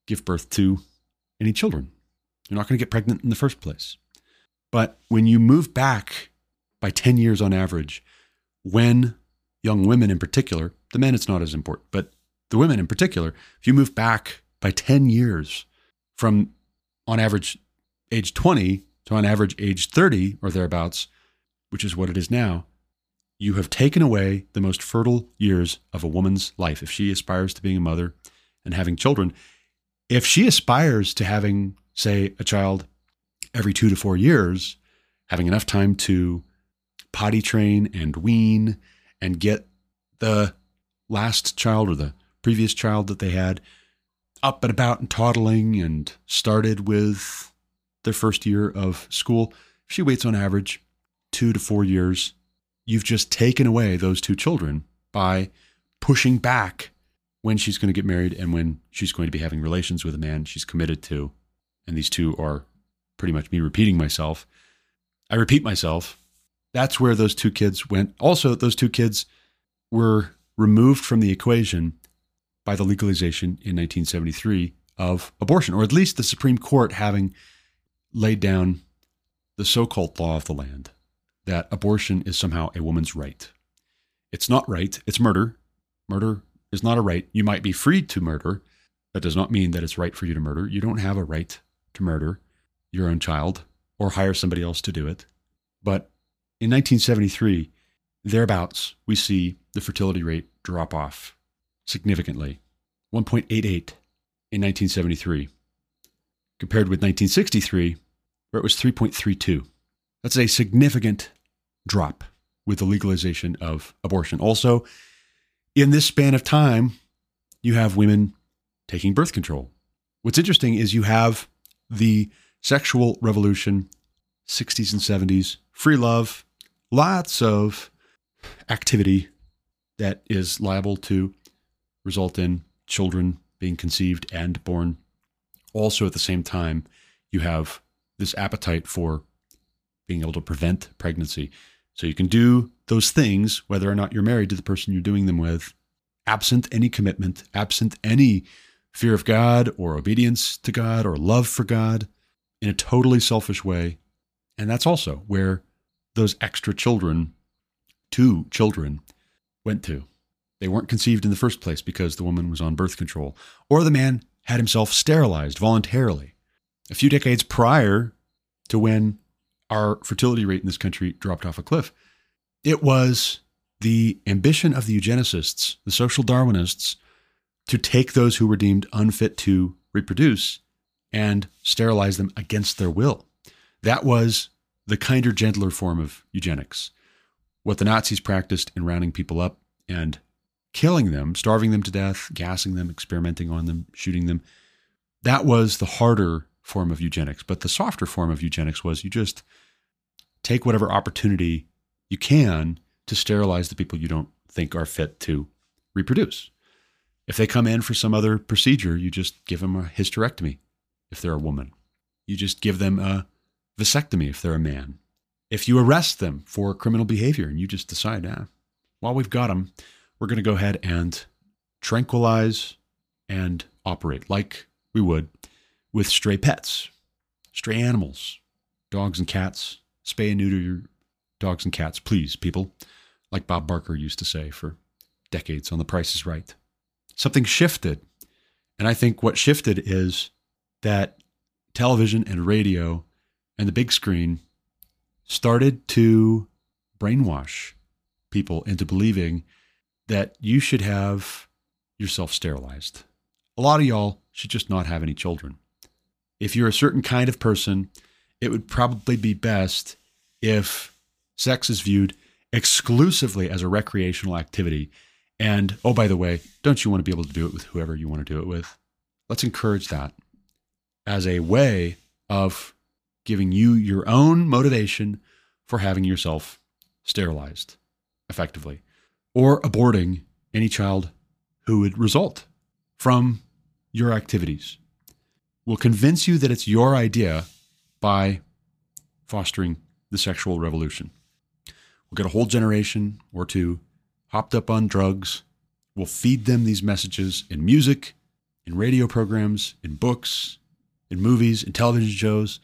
give birth to any children. You're not going to get pregnant in the first place. But when you move back by 10 years on average, when young women in particular, the men it's not as important, but the women in particular, if you move back by 10 years from on average age 20 to on average age 30 or thereabouts, which is what it is now, you have taken away the most fertile years of a woman's life. If she aspires to being a mother and having children, if she aspires to having, say, a child every two to four years, having enough time to potty train and wean and get the last child or the previous child that they had up and about and toddling and started with their first year of school. She waits on average two to four years. You've just taken away those two children by pushing back when she's going to get married and when she's going to be having relations with a man she's committed to. And these two are pretty much me repeating myself. I repeat myself. That's where those two kids went. Also, those two kids were removed from the equation by the legalization in 1973 of abortion, or at least the Supreme Court having laid down the so called law of the land that abortion is somehow a woman's right. It's not right, it's murder. Murder is not a right. You might be free to murder. That does not mean that it's right for you to murder. You don't have a right to murder your own child or hire somebody else to do it. But in 1973, thereabouts, we see the fertility rate drop off significantly 1.88 in 1973, compared with 1963, where it was 3.32. That's a significant drop with the legalization of abortion. Also, in this span of time, you have women taking birth control. What's interesting is you have the sexual revolution, 60s and 70s, free love, lots of activity that is liable to result in children being conceived and born. Also, at the same time, you have this appetite for being able to prevent pregnancy. So you can do those things, whether or not you're married to the person you're doing them with, absent any commitment, absent any fear of God or obedience to God or love for God in a totally selfish way. And that's also where those extra children, two children, went to. They weren't conceived in the first place because the woman was on birth control, or the man had himself sterilized voluntarily. A few decades prior to when our fertility rate in this country dropped off a cliff, it was the ambition of the eugenicists, the social Darwinists, to take those who were deemed unfit to reproduce and sterilize them against their will. That was the kinder, gentler form of eugenics. What the Nazis practiced in rounding people up and killing them, starving them to death, gassing them, experimenting on them, shooting them, that was the harder form of eugenics. But the softer form of eugenics was you just take whatever opportunity you can to sterilize the people you don't think are fit to reproduce. If they come in for some other procedure, you just give them a hysterectomy if they're a woman. You just give them a vasectomy if they're a man. If you arrest them for criminal behavior and you just decide, ah, while we've got them, we're going to go ahead and tranquilize and operate like we would with stray pets, stray animals, dogs and cats. Spay and neuter your dogs and cats, please, people, like Bob Barker used to say for decades on The Price is Right. Something shifted. And I think what shifted is that television and radio and the big screen started to brainwash people into believing that you should have yourself sterilized. A lot of y'all should just not have any children. If you're a certain kind of person, it would probably be best if sex is viewed exclusively as a recreational activity. And oh, by the way, don't you want to be able to do it with whoever you want to do it with? Let's encourage that as a way of giving you your own motivation for having yourself sterilized effectively or aborting any child who would result from your activities. Will convince you that it's your idea by fostering the sexual revolution. We'll get a whole generation or two hopped up on drugs. We'll feed them these messages in music, in radio programs, in books, in movies, in television shows.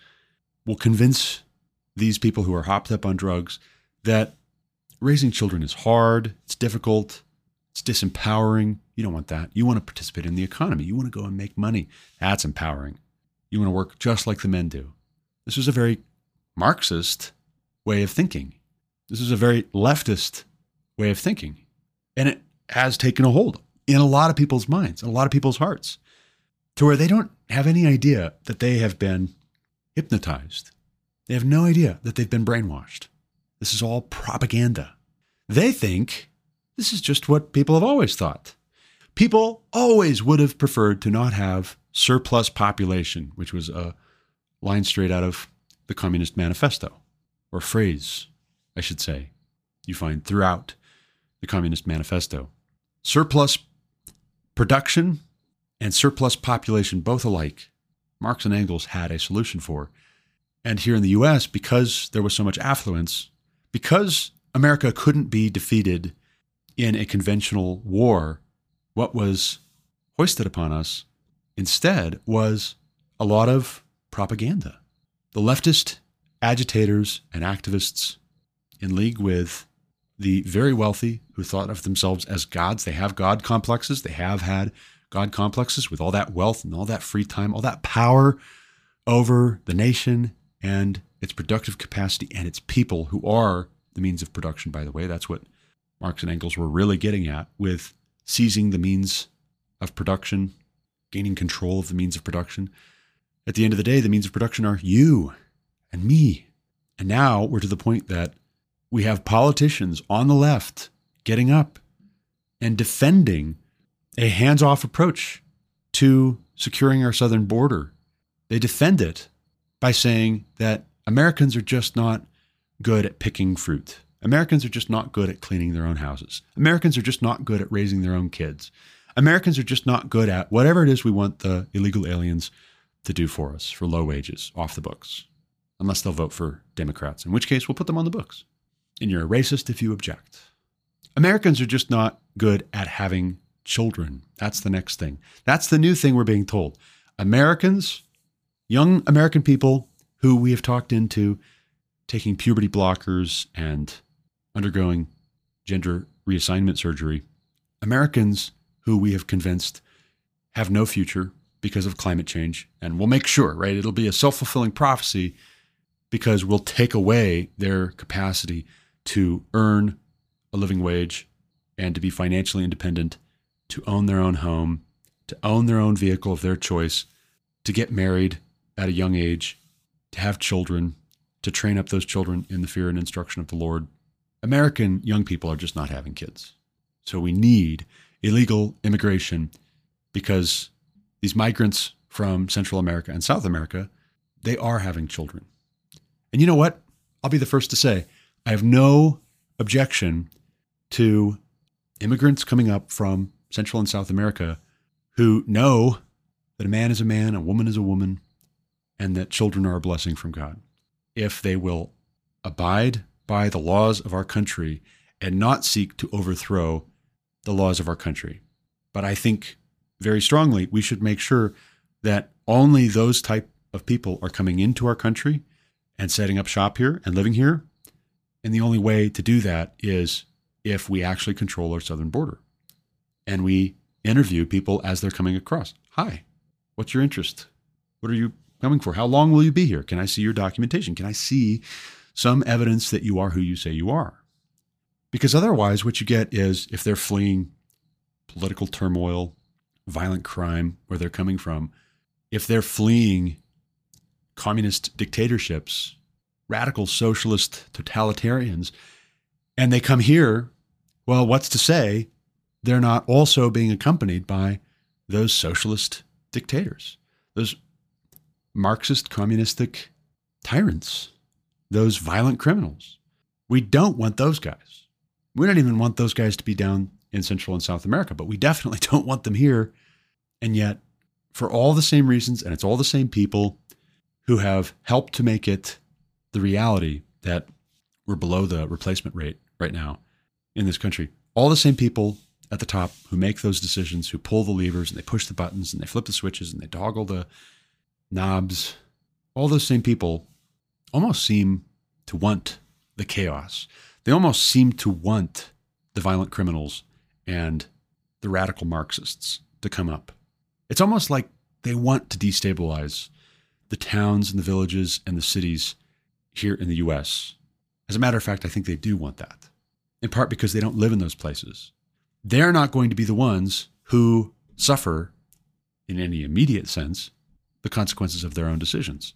We'll convince these people who are hopped up on drugs that raising children is hard, it's difficult, it's disempowering. You don't want that. You want to participate in the economy. You want to go and make money. That's empowering. You want to work just like the men do. This is a very Marxist way of thinking. This is a very leftist way of thinking. And it has taken a hold in a lot of people's minds, in a lot of people's hearts, to where they don't have any idea that they have been hypnotized. They have no idea that they've been brainwashed. This is all propaganda. They think this is just what people have always thought. People always would have preferred to not have surplus population, which was a line straight out of the Communist Manifesto, or phrase, I should say, you find throughout the Communist Manifesto. Surplus production and surplus population, both alike, Marx and Engels had a solution for. And here in the US, because there was so much affluence, because America couldn't be defeated in a conventional war, what was hoisted upon us instead was a lot of propaganda. The leftist agitators and activists in league with the very wealthy who thought of themselves as gods. They have God complexes. They have had God complexes with all that wealth and all that free time, all that power over the nation and its productive capacity and its people who are the means of production, by the way. That's what Marx and Engels were really getting at with seizing the means of production, gaining control of the means of production. At the end of the day, the means of production are you and me. And now we're to the point that we have politicians on the left getting up and defending a hands off approach to securing our southern border. They defend it by saying that Americans are just not good at picking fruit. Americans are just not good at cleaning their own houses. Americans are just not good at raising their own kids. Americans are just not good at whatever it is we want the illegal aliens to do for us for low wages off the books, unless they'll vote for Democrats, in which case we'll put them on the books. And you're a racist if you object. Americans are just not good at having children. That's the next thing. That's the new thing we're being told. Americans, young American people who we have talked into taking puberty blockers and undergoing gender reassignment surgery, Americans who we have convinced have no future because of climate change. And we'll make sure, right? It'll be a self fulfilling prophecy because we'll take away their capacity to earn a living wage and to be financially independent, to own their own home, to own their own vehicle of their choice, to get married at a young age, to have children, to train up those children in the fear and instruction of the Lord. American young people are just not having kids. So we need illegal immigration because these migrants from Central America and South America, they are having children. And you know what? I'll be the first to say I have no objection to immigrants coming up from Central and South America who know that a man is a man, a woman is a woman, and that children are a blessing from God if they will abide by the laws of our country and not seek to overthrow the laws of our country. But I think very strongly we should make sure that only those type of people are coming into our country and setting up shop here and living here. And the only way to do that is if we actually control our southern border and we interview people as they're coming across. Hi, what's your interest? What are you coming for? How long will you be here? Can I see your documentation? Can I see some evidence that you are who you say you are? Because otherwise, what you get is if they're fleeing political turmoil, violent crime, where they're coming from, if they're fleeing communist dictatorships, radical socialist totalitarians, and they come here, well, what's to say they're not also being accompanied by those socialist dictators, those Marxist communistic tyrants, those violent criminals. We don't want those guys. We don't even want those guys to be down in Central and South America, but we definitely don't want them here. And yet, for all the same reasons, and it's all the same people who have helped to make it the reality that we're below the replacement rate right now in this country, all the same people at the top who make those decisions, who pull the levers and they push the buttons and they flip the switches and they toggle the knobs, all those same people almost seem to want the chaos. They almost seem to want the violent criminals and the radical Marxists to come up. It's almost like they want to destabilize the towns and the villages and the cities here in the US. As a matter of fact, I think they do want that, in part because they don't live in those places. They're not going to be the ones who suffer, in any immediate sense, the consequences of their own decisions.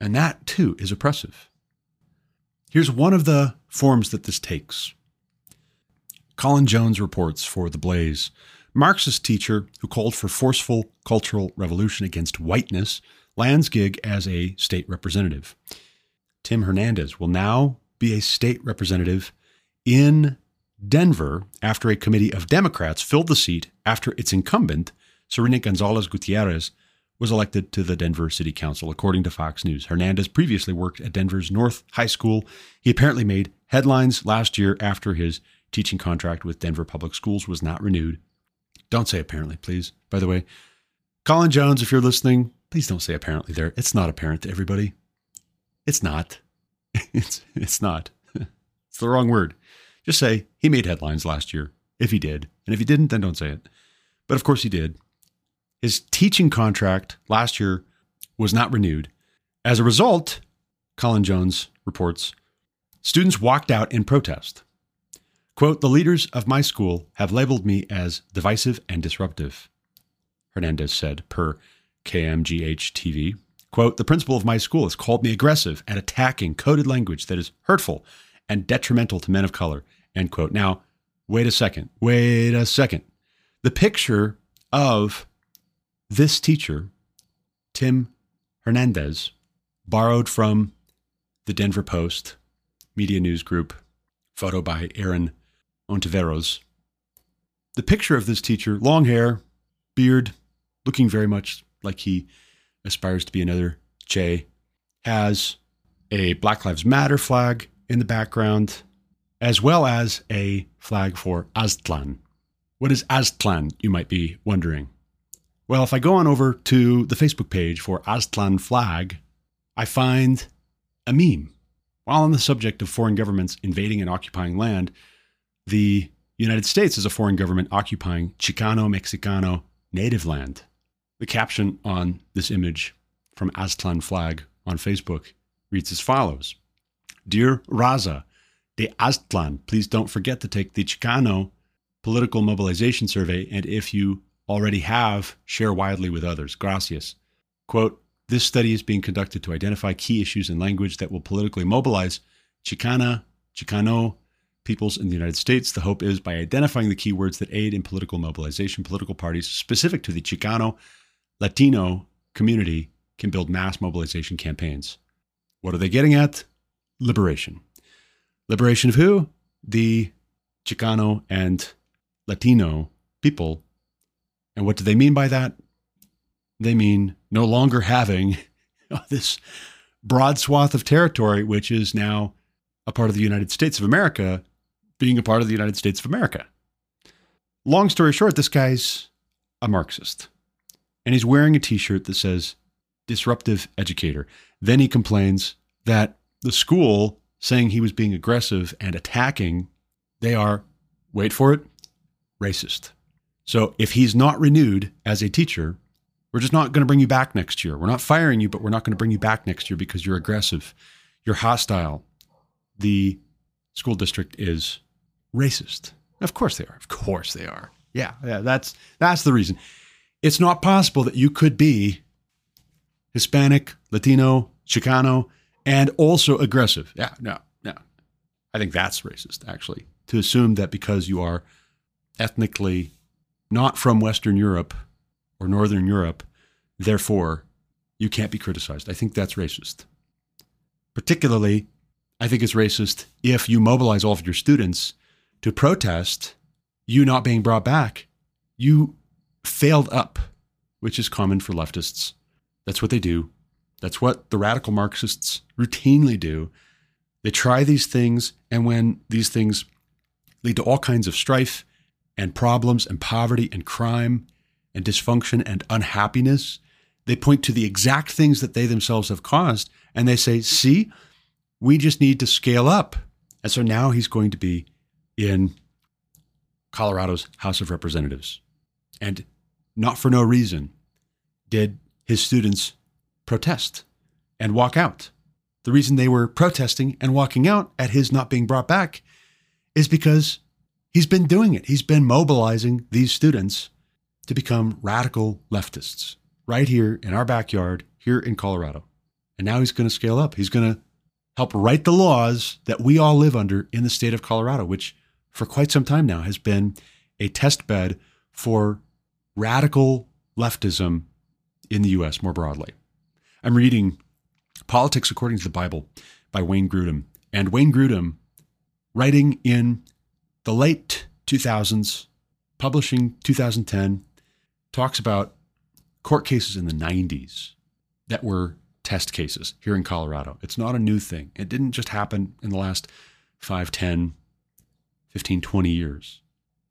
And that, too, is oppressive. Here's one of the forms that this takes. Collin Jones reports for The Blaze Marxist teacher who called for forceful cultural revolution against whiteness lands gig as a state representative. Tim Hernandez will now be a state representative in Denver after a committee of Democrats filled the seat after its incumbent, Serena Gonzales Gutierrez, was elected to the Denver City Council, according to Fox News. Hernandez previously worked at Denver's North High School. He apparently made headlines last year after his teaching contract with Denver Public Schools was not renewed. Don't say apparently, please. By the way, Collin Jones, if you're listening, please don't say apparently there. It's not apparent to everybody. It's not. It's it's not. It's the wrong word. Just say he made headlines last year, if he did. And if he didn't, then don't say it. But of course he did. His teaching contract last year was not renewed. As a result, Collin Jones reports, students walked out in protest. Quote, the leaders of my school have labeled me as divisive and disruptive, Hernandez said per KMGH TV. Quote, the principal of my school has called me aggressive and attacking coded language that is hurtful and detrimental to men of color. End quote. Now, wait a second. Wait a second. The picture of this teacher, Tim Hernandez, borrowed from the Denver Post media news group, photo by Aaron Ontiveros. The picture of this teacher, long hair, beard, looking very much like he aspires to be another Che, has a Black Lives Matter flag in the background, as well as a flag for Aztlan. What is Aztlan, you might be wondering? Well, if I go on over to the Facebook page for Aztlan flag, I find a meme. While on the subject of foreign governments invading and occupying land, the United States is a foreign government occupying Chicano Mexicano native land. The caption on this image from Aztlan flag on Facebook reads as follows Dear Raza de Aztlan, please don't forget to take the Chicano political mobilization survey, and if you already have, share widely with others. Gracias. Quote This study is being conducted to identify key issues in language that will politically mobilize Chicana, Chicano peoples in the United States. The hope is by identifying the keywords that aid in political mobilization, political parties specific to the Chicano Latino community can build mass mobilization campaigns. What are they getting at? Liberation. Liberation of who? The Chicano and Latino people. And what do they mean by that? They mean no longer having this broad swath of territory, which is now a part of the United States of America, being a part of the United States of America. Long story short, this guy's a Marxist and he's wearing a t shirt that says disruptive educator. Then he complains that the school saying he was being aggressive and attacking, they are, wait for it, racist. So if he's not renewed as a teacher, we're just not going to bring you back next year. We're not firing you, but we're not going to bring you back next year because you're aggressive, you're hostile. The school district is racist. Of course they are. Of course they are. Yeah, yeah, that's that's the reason it's not possible that you could be Hispanic, Latino, Chicano, and also aggressive. Yeah, no, no. I think that's racist, actually, to assume that because you are ethnically not from Western Europe or Northern Europe, therefore you can't be criticized. I think that's racist. Particularly, I think it's racist if you mobilize all of your students to protest you not being brought back. You failed up, which is common for leftists. That's what they do. That's what the radical Marxists routinely do. They try these things, and when these things lead to all kinds of strife and problems and poverty and crime and dysfunction and unhappiness, they point to the exact things that they themselves have caused and they say, see, we just need to scale up. And so now he's going to be in Colorado's House of Representatives. And not for no reason, did his students protest and walk out. The reason they were protesting and walking out at his not being brought back is because he's been doing it. He's been mobilizing these students to become radical leftists right here in our backyard, here in Colorado. And now he's going to scale up. He's going to help write the laws that we all live under in the state of Colorado, which for quite some time now has been a test bed for radical leftism in the US more broadly. I'm reading Politics According to the Bible by Wayne Grudem. And Wayne Grudem, writing in the late 2000s, publishing 2010, talks about court cases in the 90s that were test cases here in Colorado. It's not a new thing. It didn't just happen in the last 5, 10, 15, 20 years.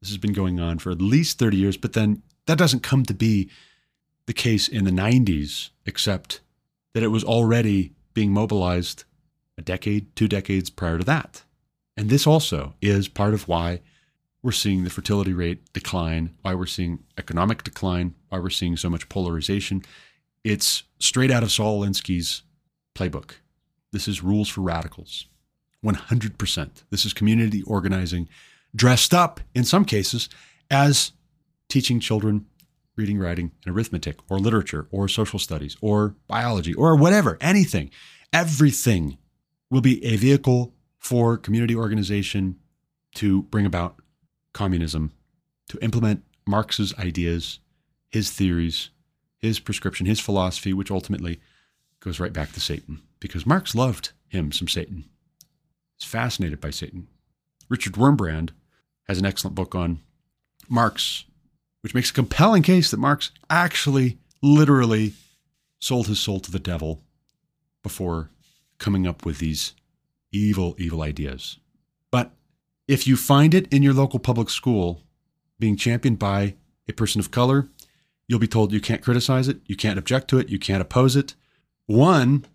This has been going on for at least 30 years, but then that doesn't come to be the case in the 90s, except that it was already being mobilized a decade, two decades prior to that. And this also is part of why we're seeing the fertility rate decline, why we're seeing economic decline, why we're seeing so much polarization. It's straight out of Saul Alinsky's playbook. This is rules for radicals. 100%. This is community organizing dressed up, in some cases, as teaching children reading, writing, and arithmetic, or literature, or social studies, or biology, or whatever, anything. Everything will be a vehicle for community organization to bring about communism, to implement Marx's ideas, his theories, his prescription, his philosophy, which ultimately goes right back to Satan, because Marx loved him some Satan. He's fascinated by Satan. Richard Wurmbrand has an excellent book on Marx, which makes a compelling case that Marx actually, literally sold his soul to the devil before coming up with these evil, evil ideas. But if you find it in your local public school being championed by a person of color, you'll be told you can't criticize it, you can't object to it, you can't oppose it. One,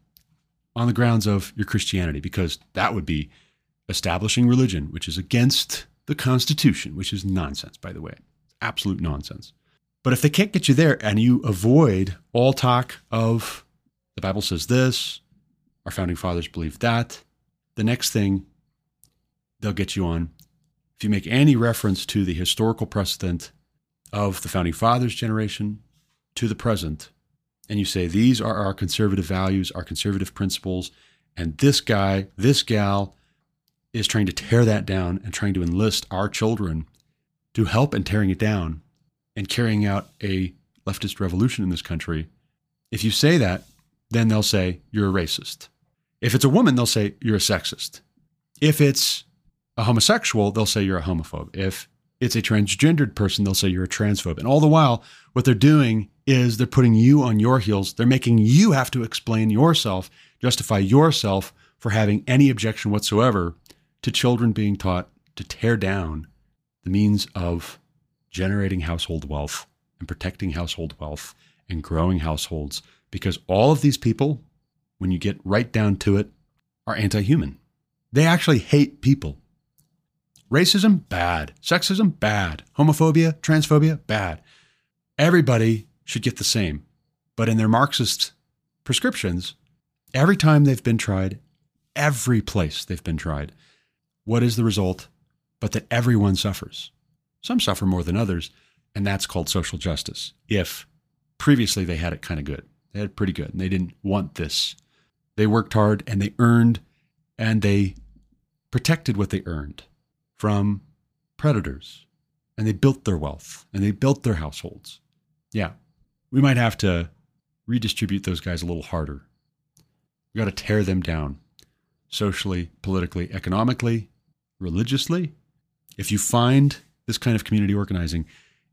on the grounds of your Christianity, because that would be establishing religion, which is against the Constitution, which is nonsense, by the way. Absolute nonsense. But if they can't get you there and you avoid all talk of the Bible says this, our founding fathers believed that, the next thing they'll get you on, if you make any reference to the historical precedent of the founding fathers generation to the present, and you say, these are our conservative values, our conservative principles, and this guy, this gal is trying to tear that down and trying to enlist our children to help in tearing it down and carrying out a leftist revolution in this country. If you say that, then they'll say you're a racist. If it's a woman, they'll say you're a sexist. If it's a homosexual, they'll say you're a homophobe. If it's a transgendered person, they'll say you're a transphobe. And all the while, what they're doing is they're putting you on your heels. They're making you have to explain yourself, justify yourself for having any objection whatsoever to children being taught to tear down the means of generating household wealth and protecting household wealth and growing households. Because all of these people, when you get right down to it, are anti human. They actually hate people. Racism, bad. Sexism, bad. Homophobia, transphobia, bad. Everybody should get the same. But in their Marxist prescriptions, every time they've been tried, every place they've been tried, what is the result? But that everyone suffers. Some suffer more than others, and that's called social justice. If previously they had it kind of good, they had it pretty good, and they didn't want this. They worked hard and they earned and they protected what they earned from predators and they built their wealth and they built their households. Yeah, we might have to redistribute those guys a little harder. We got to tear them down socially, politically, economically, religiously. If you find this kind of community organizing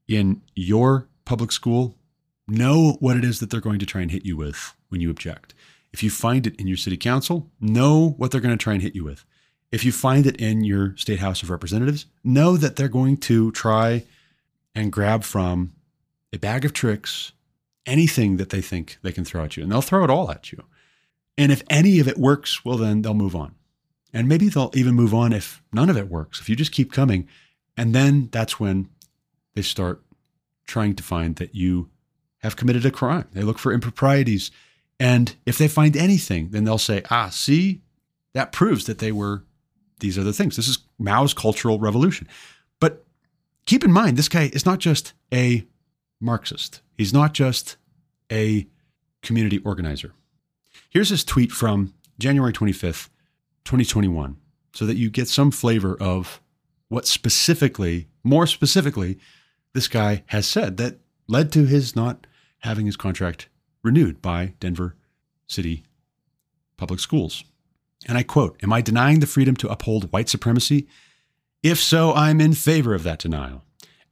in your public school, know what it is that they're going to try and hit you with when you object. If you find it in your city council, know what they're going to try and hit you with. If you find it in your state house of representatives, know that they're going to try and grab from a bag of tricks anything that they think they can throw at you, and they'll throw it all at you. And if any of it works, well, then they'll move on. And maybe they'll even move on if none of it works, if you just keep coming. And then that's when they start trying to find that you have committed a crime. They look for improprieties. And if they find anything, then they'll say, ah, see, that proves that they were these other things. This is Mao's cultural revolution. But keep in mind, this guy is not just a Marxist, he's not just a community organizer. Here's his tweet from January 25th, 2021, so that you get some flavor of what specifically, more specifically, this guy has said that led to his not having his contract renewed by Denver City Public Schools. And I quote Am I denying the freedom to uphold white supremacy? If so, I'm in favor of that denial.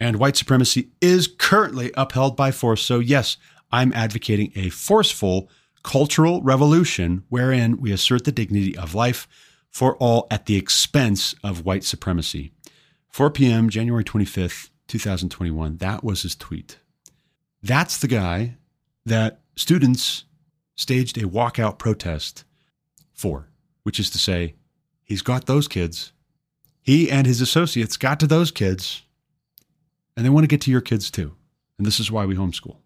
And white supremacy is currently upheld by force. So, yes, I'm advocating a forceful cultural revolution wherein we assert the dignity of life for all at the expense of white supremacy. 4 p.m., January 25th, 2021. That was his tweet. That's the guy that students staged a walkout protest for, which is to say, he's got those kids he and his associates got to those kids and they want to get to your kids too. And this is why we homeschool.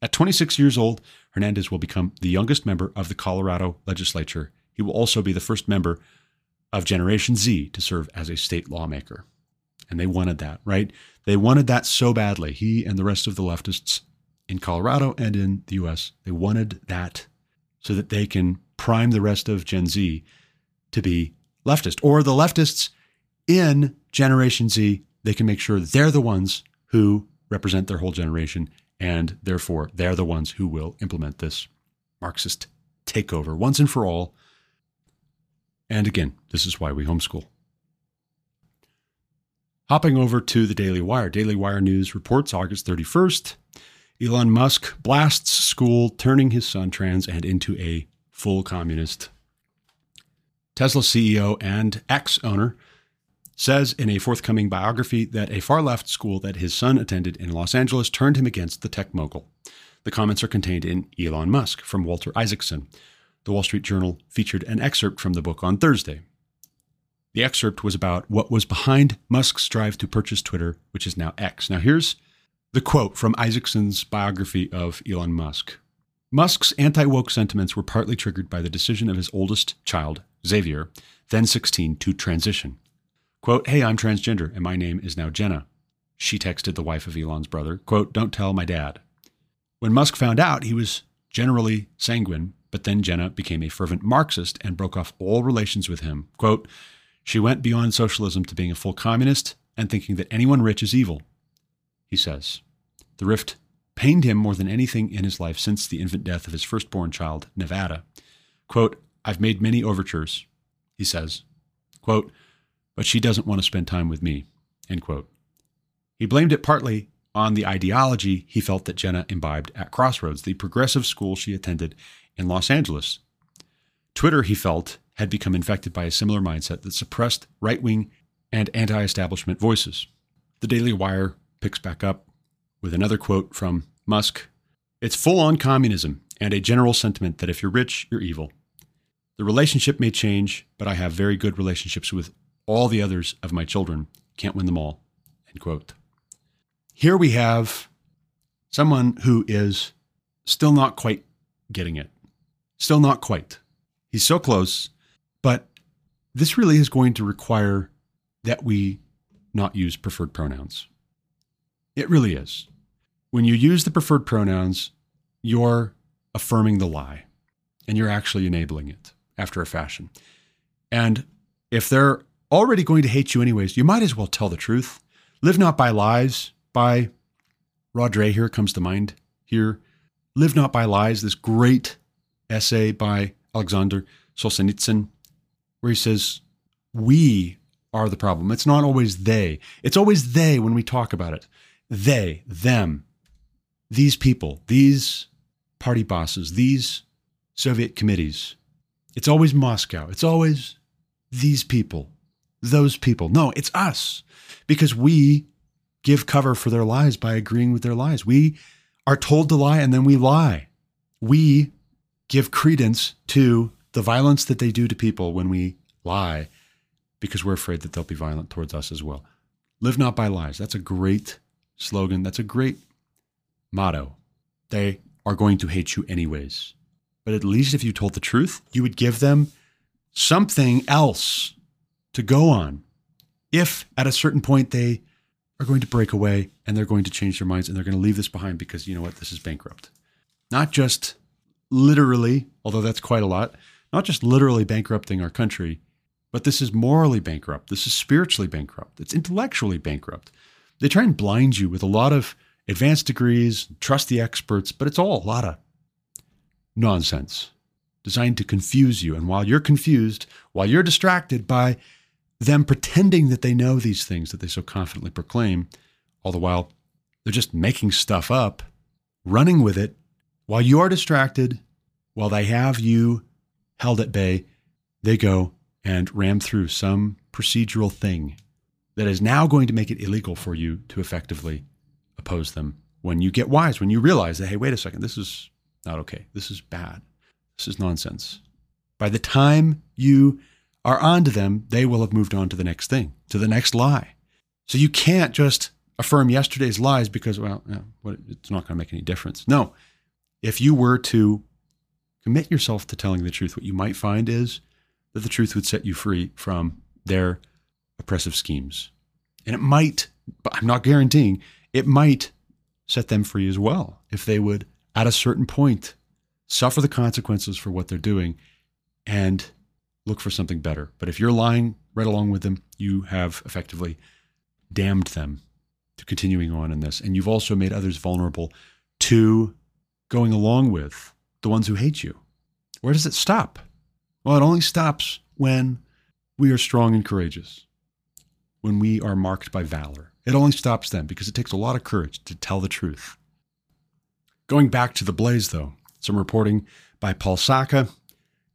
At 26 years old, Hernandez will become the youngest member of the Colorado legislature. He will also be the first member of Generation Z to serve as a state lawmaker. And they wanted that, right? They wanted that so badly. He and the rest of the leftists in Colorado and in the US, they wanted that so that they can prime the rest of Gen Z to be leftist. Or the leftists in Generation Z, they can make sure they're the ones who represent their whole generation, and therefore they're the ones who will implement this Marxist takeover once and for all. And again, this is why we homeschool. Hopping over to the Daily Wire. Daily Wire News reports August 31st. Elon Musk blasts school, turning his son trans and into a full communist. Tesla CEO and ex owner says in a forthcoming biography that a far left school that his son attended in Los Angeles turned him against the tech mogul. The comments are contained in Elon Musk from Walter Isaacson. The Wall Street Journal featured an excerpt from the book on Thursday. The excerpt was about what was behind Musk's drive to purchase Twitter, which is now X. Now, here's the quote from Isaacson's biography of Elon Musk. Musk's anti woke sentiments were partly triggered by the decision of his oldest child, Xavier, then 16, to transition. Quote, Hey, I'm transgender and my name is now Jenna. She texted the wife of Elon's brother, quote, Don't tell my dad. When Musk found out, he was generally sanguine, but then Jenna became a fervent Marxist and broke off all relations with him. Quote, She went beyond socialism to being a full communist and thinking that anyone rich is evil, he says. The rift pained him more than anything in his life since the infant death of his firstborn child, Nevada. Quote, I've made many overtures, he says. Quote, but she doesn't want to spend time with me. End quote. He blamed it partly on the ideology he felt that Jenna imbibed at Crossroads, the progressive school she attended in Los Angeles. Twitter, he felt, had become infected by a similar mindset that suppressed right wing and anti establishment voices. The Daily Wire picks back up with another quote from Musk It's full on communism and a general sentiment that if you're rich, you're evil. The relationship may change, but I have very good relationships with all the others of my children can't win them all. End quote. Here we have someone who is still not quite getting it. Still not quite. He's so close, but this really is going to require that we not use preferred pronouns. It really is. When you use the preferred pronouns, you're affirming the lie and you're actually enabling it after a fashion. And if there already going to hate you anyways, you might as well tell the truth. Live not by lies, by Rod Dreher comes to mind here. Live not by lies, this great essay by Alexander Solzhenitsyn, where he says, We are the problem. It's not always they. It's always they when we talk about it. They, them, these people, these party bosses, these Soviet committees. It's always Moscow. It's always these people those people. No, it's us because we give cover for their lies by agreeing with their lies. We are told to lie and then we lie. We give credence to the violence that they do to people when we lie because we're afraid that they'll be violent towards us as well. Live not by lies. That's a great slogan. That's a great motto. They are going to hate you anyways. But at least if you told the truth, you would give them something else to go on if at a certain point they are going to break away and they're going to change their minds and they're going to leave this behind because you know what this is bankrupt. Not just literally although that's quite a lot not just literally bankrupting our country but this is morally bankrupt. This is spiritually bankrupt. It's intellectually bankrupt. They try and blind you with a lot of advanced degrees trust the experts but it's all a lot of nonsense designed to confuse you. And while you're confused while you're distracted by them pretending that they know these things that they so confidently proclaim, all the while they're just making stuff up, running with it while you are distracted, while they have you held at bay, they go and ram through some procedural thing that is now going to make it illegal for you to effectively oppose them when you get wise, when you realize that, hey, wait a second, this is not okay. This is bad. This is nonsense. By the time you are onto them, they will have moved on to the next thing, to the next lie. So you can't just affirm yesterday's lies because, well, it's not going to make any difference. No. If you were to commit yourself to telling the truth, what you might find is that the truth would set you free from their oppressive schemes. And it might, but I'm not guaranteeing, it might set them free as well if they would, at a certain point, suffer the consequences for what they're doing and look for something better. But if you're lying right along with them, you have effectively damned them to continuing on in this. And you've also made others vulnerable to going along with the ones who hate you. Where does it stop? Well, it only stops when we are strong and courageous, when we are marked by valor. It only stops then because it takes a lot of courage to tell the truth. Going back to the blaze, though, some reporting by Paul Sacca,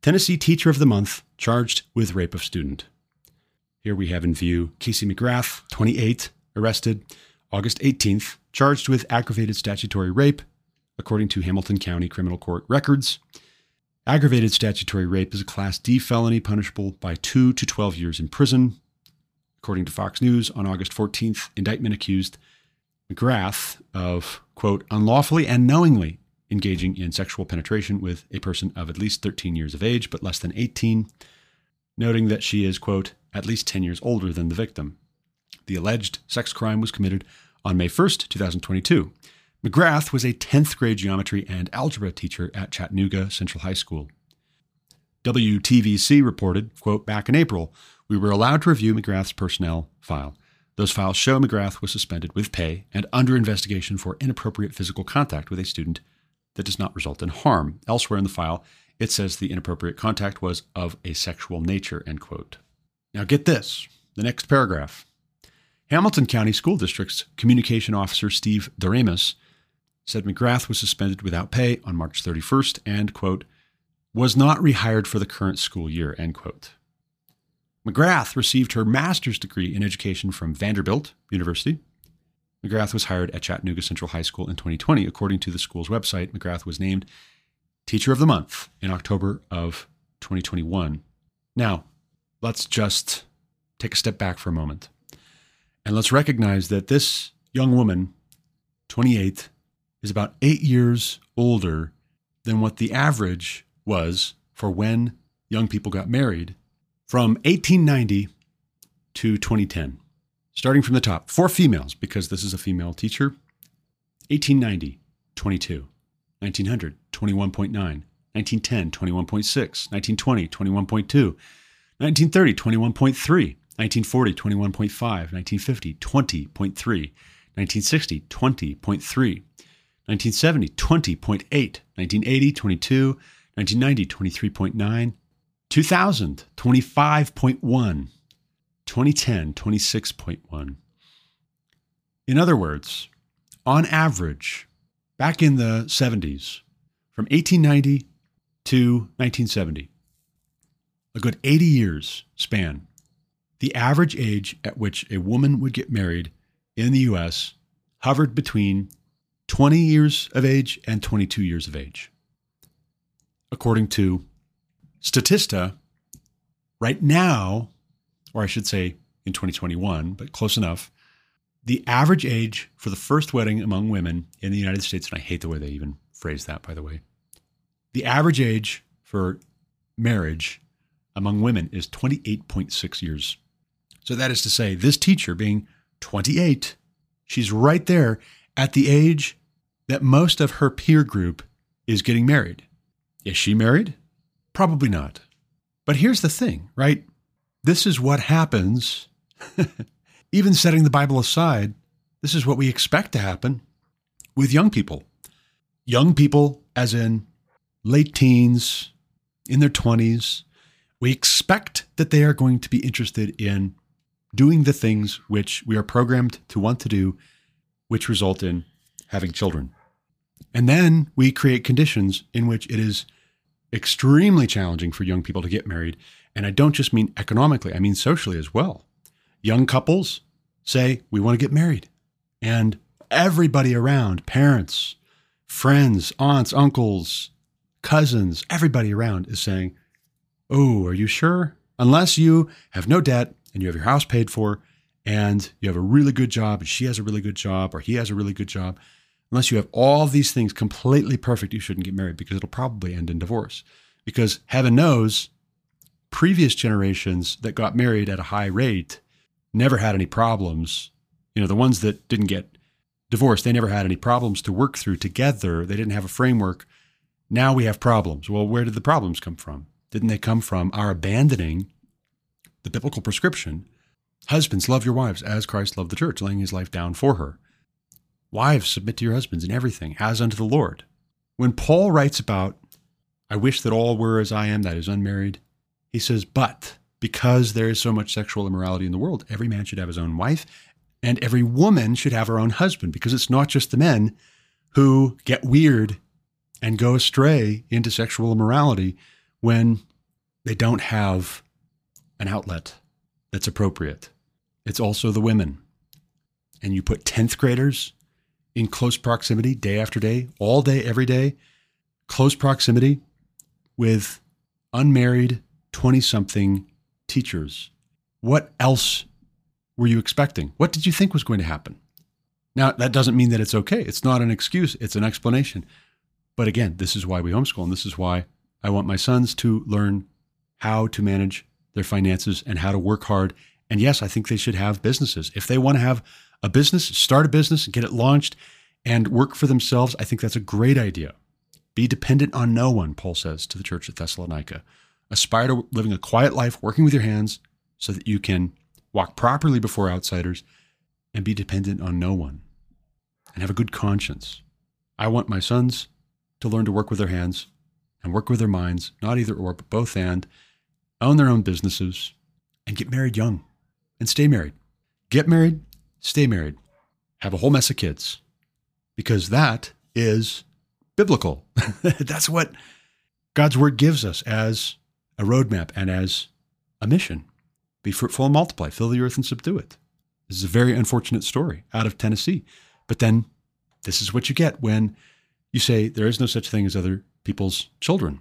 Tennessee Teacher of the Month, charged with rape of student. Here we have in view Casey McGrath, 28, arrested August 18th, charged with aggravated statutory rape, according to Hamilton County Criminal Court records. Aggravated statutory rape is a Class D felony punishable by 2 to 12 years in prison. According to Fox News, on August 14th, indictment accused McGrath of, quote, unlawfully and knowingly engaging in sexual penetration with a person of at least 13 years of age, but less than 18, noting that she is, quote, at least 10 years older than the victim. The alleged sex crime was committed on May 1st, 2022. McGrath was a 10th grade geometry and algebra teacher at Chattanooga Central High School. WTVC reported, quote, back in April, we were allowed to review McGrath's personnel file. Those files show McGrath was suspended with pay and under investigation for inappropriate physical contact with a student that does not result in harm. Elsewhere in the file, it says the inappropriate contact was of a sexual nature, end quote. Now get this, the next paragraph. Hamilton County School District's communication officer Steve Doremus said McGrath was suspended without pay on March 31st and, quote, was not rehired for the current school year, end quote. McGrath received her master's degree in education from Vanderbilt University. McGrath was hired at Chattanooga Central High School in 2020. According to the school's website, McGrath was named Teacher of the Month in October of 2021. Now, let's just take a step back for a moment and let's recognize that this young woman, 28, is about eight years older than what the average was for when young people got married from 1890 to 2010. Starting from the top, for females, because this is a female teacher 1890, 22. 1900, 21.9. 1910, 21.6. 1920, 21.2. 1930, 21.3. 1940, 21.5. 1950, 20.3. 1960, 20.3. 1970, 20.8, 1980, 22, 1990, 23.9, 2000, 25.1, 2010, 26.1. In other words, on average, back in the 70s, from 1890 to 1970, a good 80 years span, the average age at which a woman would get married in the US hovered between 20 years of age and 22 years of age. According to Statista, right now, or I should say in 2021, but close enough, the average age for the first wedding among women in the United States, and I hate the way they even phrase that, by the way, the average age for marriage among women is 28.6 years. So that is to say, this teacher being 28, she's right there at the age that most of her peer group is getting married. Is she married? Probably not. But here's the thing, right? This is what happens. Even setting the Bible aside, this is what we expect to happen with young people. Young people, as in late teens, in their 20s, we expect that they are going to be interested in doing the things which we are programmed to want to do, which result in having children. And then we create conditions in which it is extremely challenging for young people to get married. And I don't just mean economically, I mean socially as well. Young couples say, We want to get married. And everybody around, parents, friends, aunts, uncles, cousins, everybody around is saying, Oh, are you sure? Unless you have no debt and you have your house paid for and you have a really good job and she has a really good job or he has a really good job, unless you have all these things completely perfect, you shouldn't get married because it'll probably end in divorce. Because heaven knows previous generations that got married at a high rate never had any problems. You know, the ones that didn't get divorced, they never had any problems to work through together. They didn't have a framework. Now we have problems. Well, where did the problems come from? Didn't they come from our abandoning the biblical prescription? Husbands, love your wives as Christ loved the church, laying his life down for her. Wives, submit to your husbands in everything, as unto the Lord. When Paul writes about, I wish that all were as I am, that is unmarried, he says, but because there is so much sexual immorality in the world, every man should have his own wife, and every woman should have her own husband, because it's not just the men who get weird and go astray into sexual immorality when they don't have an outlet that's appropriate. It's also the women. And you put 10th graders in close proximity day after day, all day, every day, close proximity with unmarried 20 something teachers. What else were you expecting? What did you think was going to happen? Now, that doesn't mean that it's okay. It's not an excuse, it's an explanation. But again, this is why we homeschool, and this is why I want my sons to learn how to manage their finances and how to work hard. And yes, I think they should have businesses. If they want to have a business, start a business, and get it launched, and work for themselves, I think that's a great idea. Be dependent on no one, Paul says to the church at Thessalonica. Aspire to living a quiet life, working with your hands, so that you can walk properly before outsiders and be dependent on no one and have a good conscience. I want my sons to learn to work with their hands and work with their minds, not either or, but both and, own their own businesses, and get married young and stay married. Get married, stay married, have a whole mess of kids, because that is biblical. That's what God's word gives us as a roadmap and as a mission. Be fruitful and multiply, fill the earth and subdue it. This is a very unfortunate story out of Tennessee. But then this is what you get when you say there is no such thing as other people's children.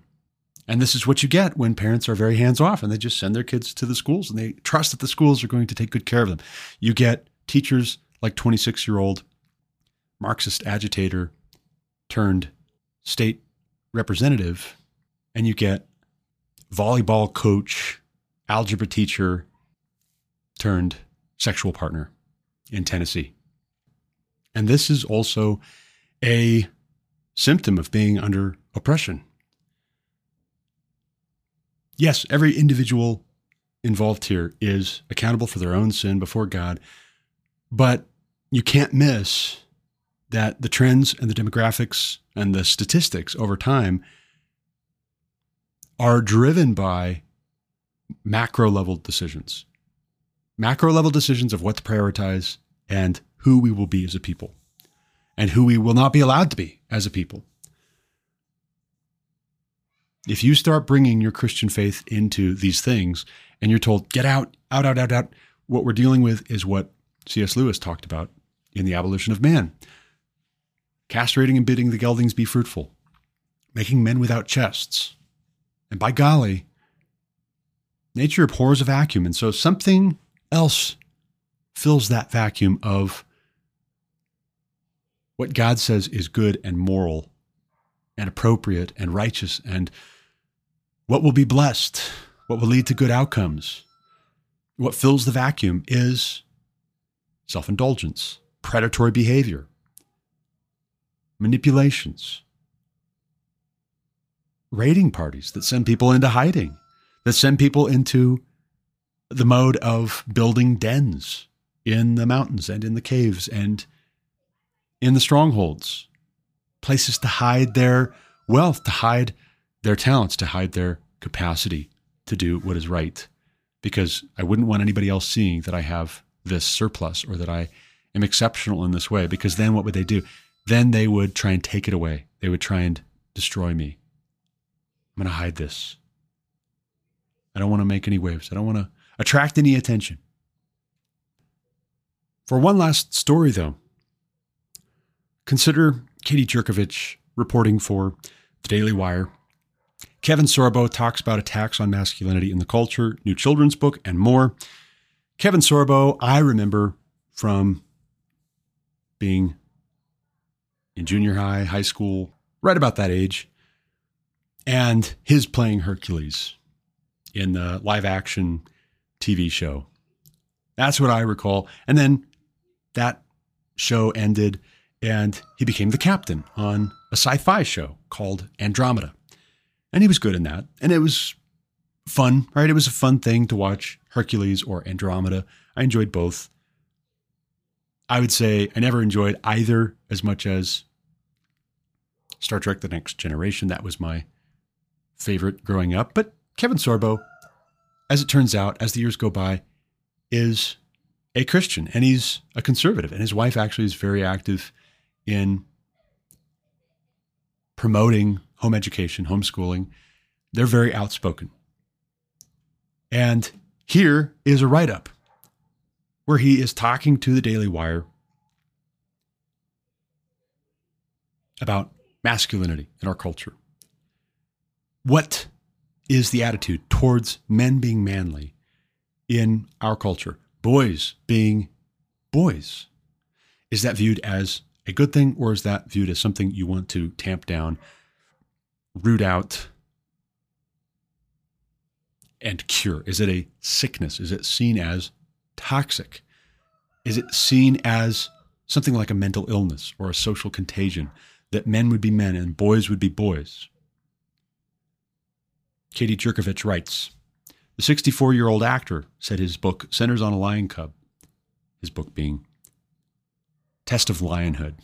And this is what you get when parents are very hands off and they just send their kids to the schools and they trust that the schools are going to take good care of them. You get teachers like 26 year old Marxist agitator turned state representative, and you get volleyball coach, algebra teacher turned sexual partner in Tennessee. And this is also a symptom of being under oppression. Yes, every individual involved here is accountable for their own sin before God, but you can't miss that the trends and the demographics and the statistics over time are driven by macro level decisions, macro level decisions of what to prioritize and who we will be as a people and who we will not be allowed to be as a people. If you start bringing your Christian faith into these things and you're told, get out, out, out, out, out, what we're dealing with is what C.S. Lewis talked about in The Abolition of Man castrating and bidding the geldings be fruitful, making men without chests. And by golly, nature abhors a vacuum. And so something else fills that vacuum of what God says is good and moral and appropriate and righteous and what will be blessed, what will lead to good outcomes. What fills the vacuum is self indulgence, predatory behavior, manipulations, raiding parties that send people into hiding, that send people into the mode of building dens in the mountains and in the caves and in the strongholds, places to hide their wealth, to hide their talents, to hide their capacity to do what is right. Because I wouldn't want anybody else seeing that I have this surplus or that I am exceptional in this way, because then what would they do? then they would try and take it away. They would try and destroy me. I'm going to hide this. I don't want to make any waves. I don't want to attract any attention. For one last story, though, consider Katie Jerkovich reporting for the Daily Wire Kevin Sorbo talks about attacks on masculinity in the culture, new children's book, and more. Kevin Sorbo, I remember from being in junior high, high school, right about that age, and his playing Hercules in the live action TV show. That's what I recall. And then that show ended, and he became the captain on a sci fi show called Andromeda. And he was good in that. And it was fun, right? It was a fun thing to watch Hercules or Andromeda. I enjoyed both. I would say I never enjoyed either as much as Star Trek The Next Generation. That was my favorite growing up. But Kevin Sorbo, as it turns out, as the years go by, is a Christian and he's a conservative. And his wife actually is very active in promoting home education, homeschooling. They're very outspoken. And here is a write up where he is talking to the Daily Wire about masculinity in our culture. What is the attitude towards men being manly in our culture? Boys being boys? Is that viewed as a good thing or is that viewed as something you want to tamp down, root out, and cure? Is it a sickness? Is it seen as toxic? Is it seen as something like a mental illness or a social contagion that men would be men and boys would be boys? Katie Jerkovich writes The 64 year old actor said his book centers on a lion cub, his book being Test of Lionhood,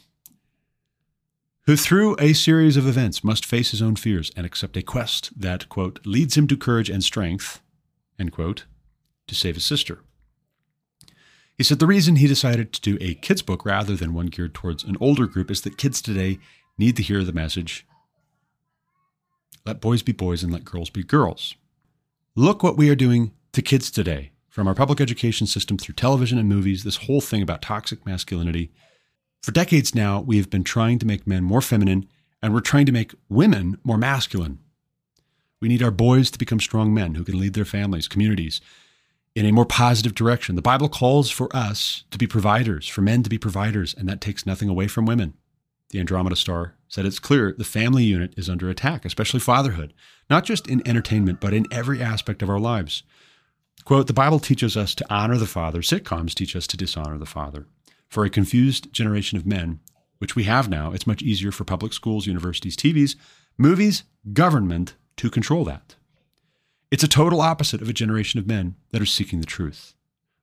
who through a series of events must face his own fears and accept a quest that, quote, leads him to courage and strength, end quote, to save his sister. He said the reason he decided to do a kids' book rather than one geared towards an older group is that kids today need to hear the message let boys be boys and let girls be girls. Look what we are doing to kids today, from our public education system through television and movies, this whole thing about toxic masculinity. For decades now, we have been trying to make men more feminine, and we're trying to make women more masculine. We need our boys to become strong men who can lead their families, communities in a more positive direction. The Bible calls for us to be providers, for men to be providers, and that takes nothing away from women the Andromeda Star, said it's clear the family unit is under attack, especially fatherhood, not just in entertainment, but in every aspect of our lives. Quote, the Bible teaches us to honor the father. Sitcoms teach us to dishonor the father. For a confused generation of men, which we have now, it's much easier for public schools, universities, TVs, movies, government to control that. It's a total opposite of a generation of men that are seeking the truth,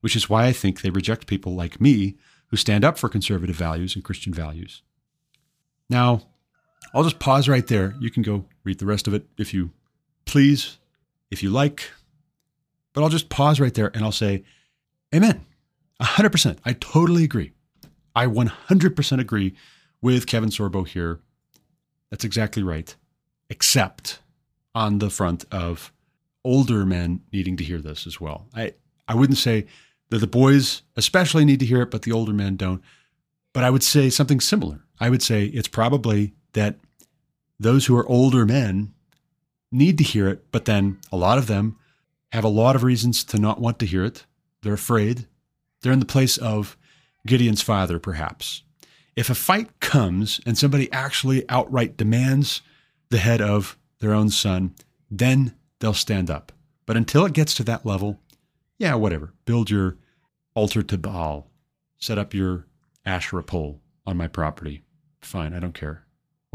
which is why I think they reject people like me who stand up for conservative values and Christian values. Now, I'll just pause right there. You can go read the rest of it if you please, if you like. But I'll just pause right there and I'll say, Amen. 100%. I totally agree. I 100% agree with Kevin Sorbo here. That's exactly right. Except on the front of older men needing to hear this as well. I, I wouldn't say that the boys especially need to hear it, but the older men don't. But I would say something similar. I would say it's probably that those who are older men need to hear it, but then a lot of them have a lot of reasons to not want to hear it. They're afraid. They're in the place of Gideon's father, perhaps. If a fight comes and somebody actually outright demands the head of their own son, then they'll stand up. But until it gets to that level, yeah, whatever. Build your altar to Baal, set up your Asherah pole on my property. Fine, I don't care.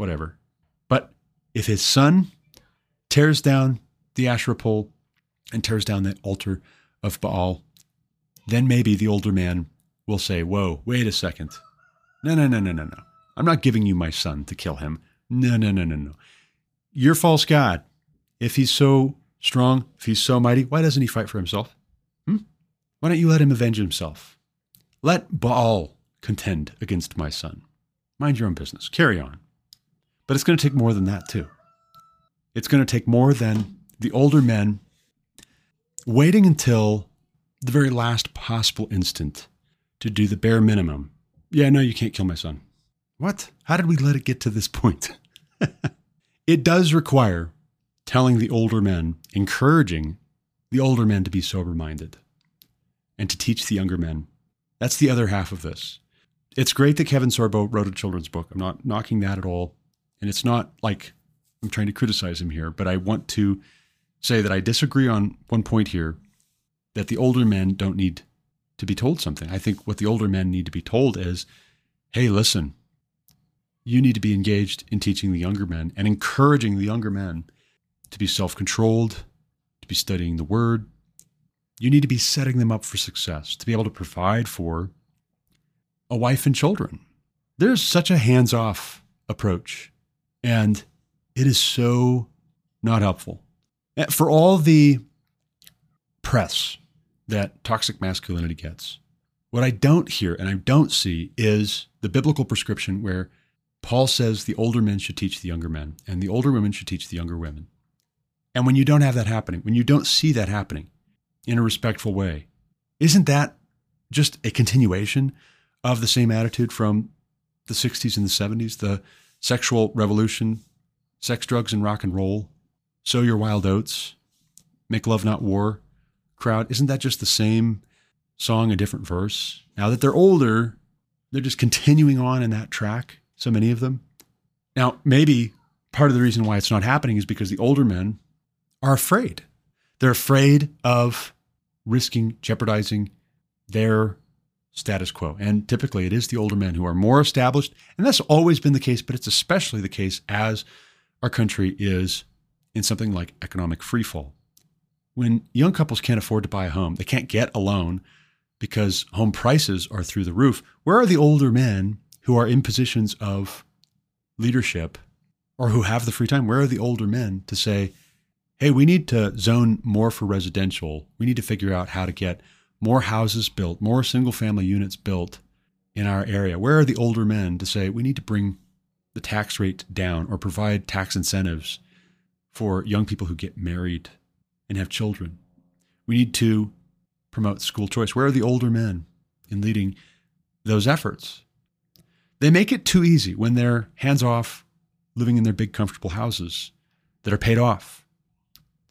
Whatever. But if his son tears down the Asherah pole and tears down the altar of Baal, then maybe the older man will say, Whoa, wait a second. No, no, no, no, no, no. I'm not giving you my son to kill him. No, no, no, no, no. You're false God. If he's so strong, if he's so mighty, why doesn't he fight for himself? Hmm? Why don't you let him avenge himself? Let Baal contend against my son. Mind your own business. Carry on. But it's going to take more than that, too. It's going to take more than the older men waiting until the very last possible instant to do the bare minimum. Yeah, no, you can't kill my son. What? How did we let it get to this point? it does require telling the older men, encouraging the older men to be sober minded and to teach the younger men. That's the other half of this. It's great that Kevin Sorbo wrote a children's book. I'm not knocking that at all. And it's not like I'm trying to criticize him here, but I want to say that I disagree on one point here that the older men don't need to be told something. I think what the older men need to be told is hey, listen, you need to be engaged in teaching the younger men and encouraging the younger men to be self controlled, to be studying the word. You need to be setting them up for success, to be able to provide for a wife and children. There's such a hands off approach, and it is so not helpful. Eh, for all the press that toxic masculinity gets, what I don't hear and I don't see is the biblical prescription where Paul says the older men should teach the younger men and the older women should teach the younger women. And when you don't have that happening, when you don't see that happening in a respectful way, isn't that just a continuation of the same attitude from the 60s and the 70s, the sexual revolution, sex, drugs, and rock and roll, sow your wild oats, make love, not war crowd? Isn't that just the same song, a different verse? Now that they're older, they're just continuing on in that track, so many of them. Now, maybe part of the reason why it's not happening is because the older men are afraid. They're afraid of risking jeopardizing their status quo. And typically it is the older men who are more established. And that's always been the case, but it's especially the case as our country is in something like economic freefall. When young couples can't afford to buy a home, they can't get a loan because home prices are through the roof. Where are the older men who are in positions of leadership or who have the free time? Where are the older men to say, hey, we need to zone more for residential. We need to figure out how to get more houses built, more single family units built in our area. Where are the older men to say we need to bring the tax rate down or provide tax incentives for young people who get married and have children? We need to promote school choice. Where are the older men in leading those efforts? They make it too easy when they're hands off, living in their big, comfortable houses that are paid off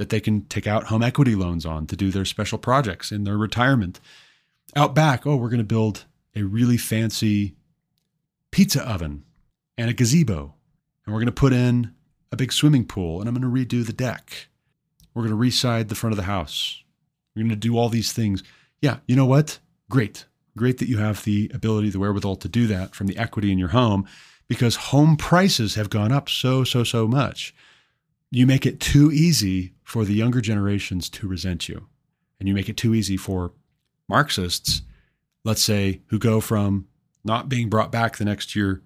that they can take out home equity loans on to do their special projects in their retirement. Out back, oh, we're going to build a really fancy pizza oven and a gazebo. And we're going to put in a big swimming pool and I'm going to redo the deck. We're going to reside the front of the house. We're going to do all these things. Yeah, you know what? Great. Great that you have the ability, the wherewithal to do that from the equity in your home because home prices have gone up so, so, so much you make it too easy for the younger generations to resent you. And you make it too easy for Marxists, let's say, who go from not being brought back the next year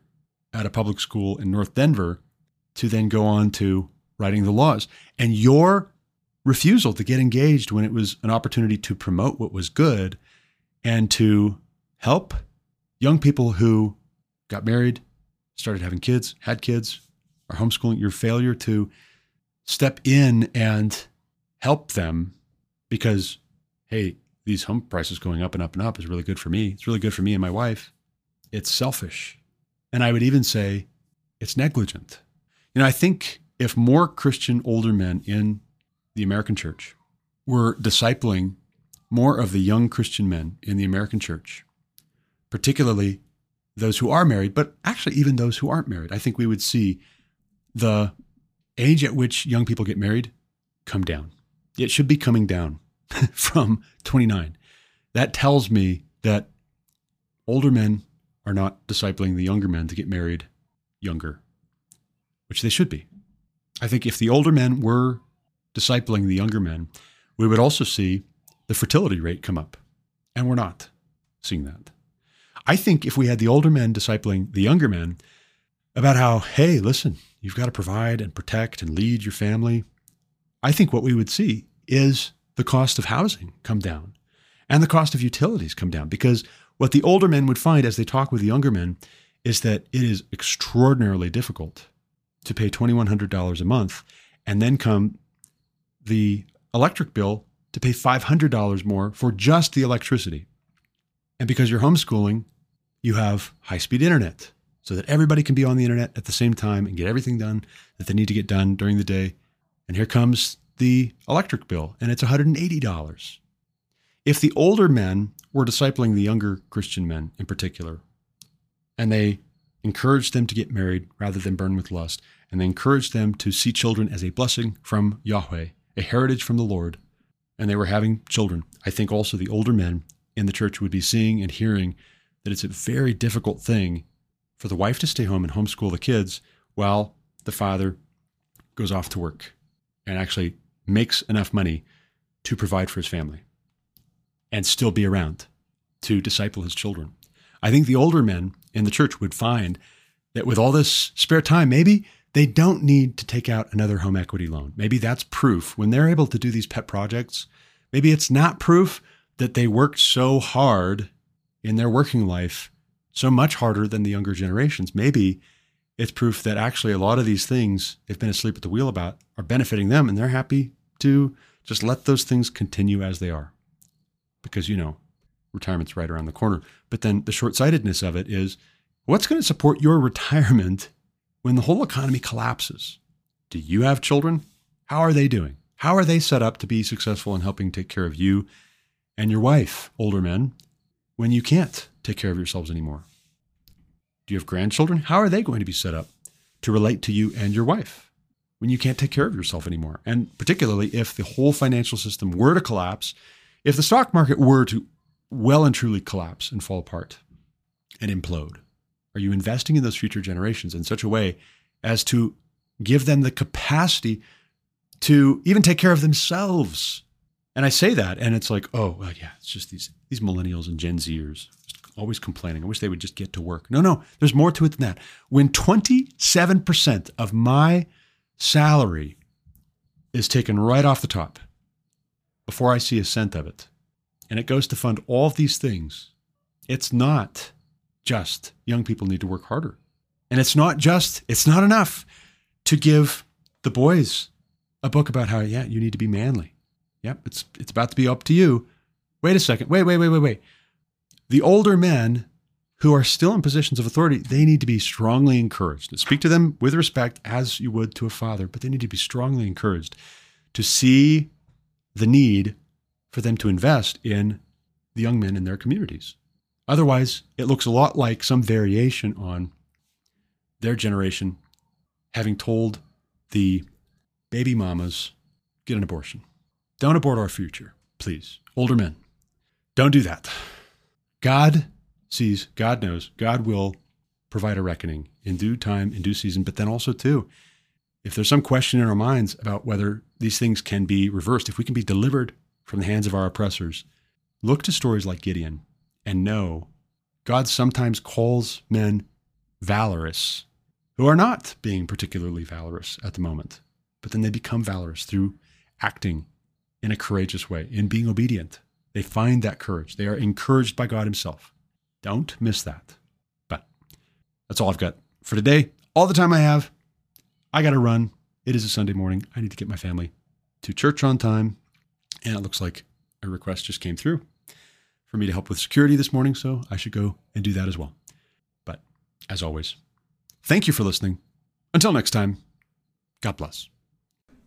at a public school in North Denver to then go on to writing the laws. And your refusal to get engaged when it was an opportunity to promote what was good and to help young people who got married, started having kids, had kids, are homeschooling, your failure to step in and help them because, hey, these home prices going up and up and up is really good for me. It's really good for me and my wife. It's selfish. And I would even say it's negligent. You know, I think if more Christian older men in the American church were discipling more of the young Christian men in the American church, particularly those who are married, but actually even those who aren't married, I think we would see the age at which young people get married come down. It should be coming down from 29. That tells me that older men are not discipling the younger men to get married younger, which they should be. I think if the older men were discipling the younger men, we would also see the fertility rate come up. And we're not seeing that. I think if we had the older men discipling the younger men about how, hey, listen, You've got to provide and protect and lead your family. I think what we would see is the cost of housing come down and the cost of utilities come down because what the older men would find as they talk with the younger men is that it is extraordinarily difficult to pay $2,100 a month and then come the electric bill to pay $500 more for just the electricity. And because you're homeschooling, you have high speed internet so that everybody can be on the internet at the same time and get everything done that they need to get done during the day And here comes the electric bill, and it's $180. If the older men were discipling the younger Christian men in particular, and they encouraged them to get married rather than burn with lust, and they encouraged them to see children as a blessing from Yahweh, a heritage from the Lord, and they were having children, I think also the older men in the church would be seeing and hearing that it's a very difficult thing for the wife to stay home and homeschool the kids while the father goes off to work and actually makes enough money to provide for his family and still be around to disciple his children. I think the older men in the church would find that with all this spare time, maybe they don't need to take out another home equity loan. Maybe that's proof when they're able to do these pet projects. Maybe it's not proof that they worked so hard in their working life, so much harder than the younger generations. Maybe it's proof that actually a lot of these things they've been asleep at the wheel about are benefiting them and they're happy to just let those things continue as they are. Because, you know, retirement's right around the corner. But then the short sightedness of it is what's going to support your retirement when the whole economy collapses? Do you have children? How are they doing? How are they set up to be successful in helping take care of you and your wife, older men, when you can't take care of yourselves anymore? Do you have grandchildren? How are they going to be set up to relate to you and your wife when you can't take care of yourself anymore? And particularly if the whole financial system were to collapse, if the stock market were to well and truly collapse and fall apart and implode, are you investing in those future generations in such a way as to give them the capacity to even take care of themselves? And I say that, and it's like, oh, well, yeah, it's just these these millennials and Gen Zers always complaining. I wish they would just get to work. No, no, there's more to it than that. When 27% of my salary is taken right off the top before I see a cent of it, and it goes to fund all of these things, it's not just young people need to work harder. And it's not just, it's not enough to give the boys a book about how, yeah, you need to be manly. Yep, it's it's about to be up to you. Wait a second. Wait, wait, wait, wait, wait. The older men who are still in positions of authority, they need to be strongly encouraged. Speak to them with respect as you would to a father, but they need to be strongly encouraged to see the need for them to invest in the young men in their communities. Otherwise, it looks a lot like some variation on their generation having told the baby mamas, get an abortion. Don't abort our future, please. Older men, don't do that. God sees, God knows, God will provide a reckoning in due time, in due season, but then also, too, if there's some question in our minds about whether these things can be reversed, if we can be delivered from the hands of our oppressors, look to stories like Gideon and know God sometimes calls men valorous who are not being particularly valorous at the moment, but then they become valorous through acting in a courageous way, in being obedient. They find that courage. They are encouraged by God Himself. Don't miss that. But that's all I've got for today. All the time I have. I got to run. It is a Sunday morning. I need to get my family to church on time. And it looks like a request just came through for me to help with security this morning, so I should go and do that as well. But as always, thank you for listening. Until next time, God bless.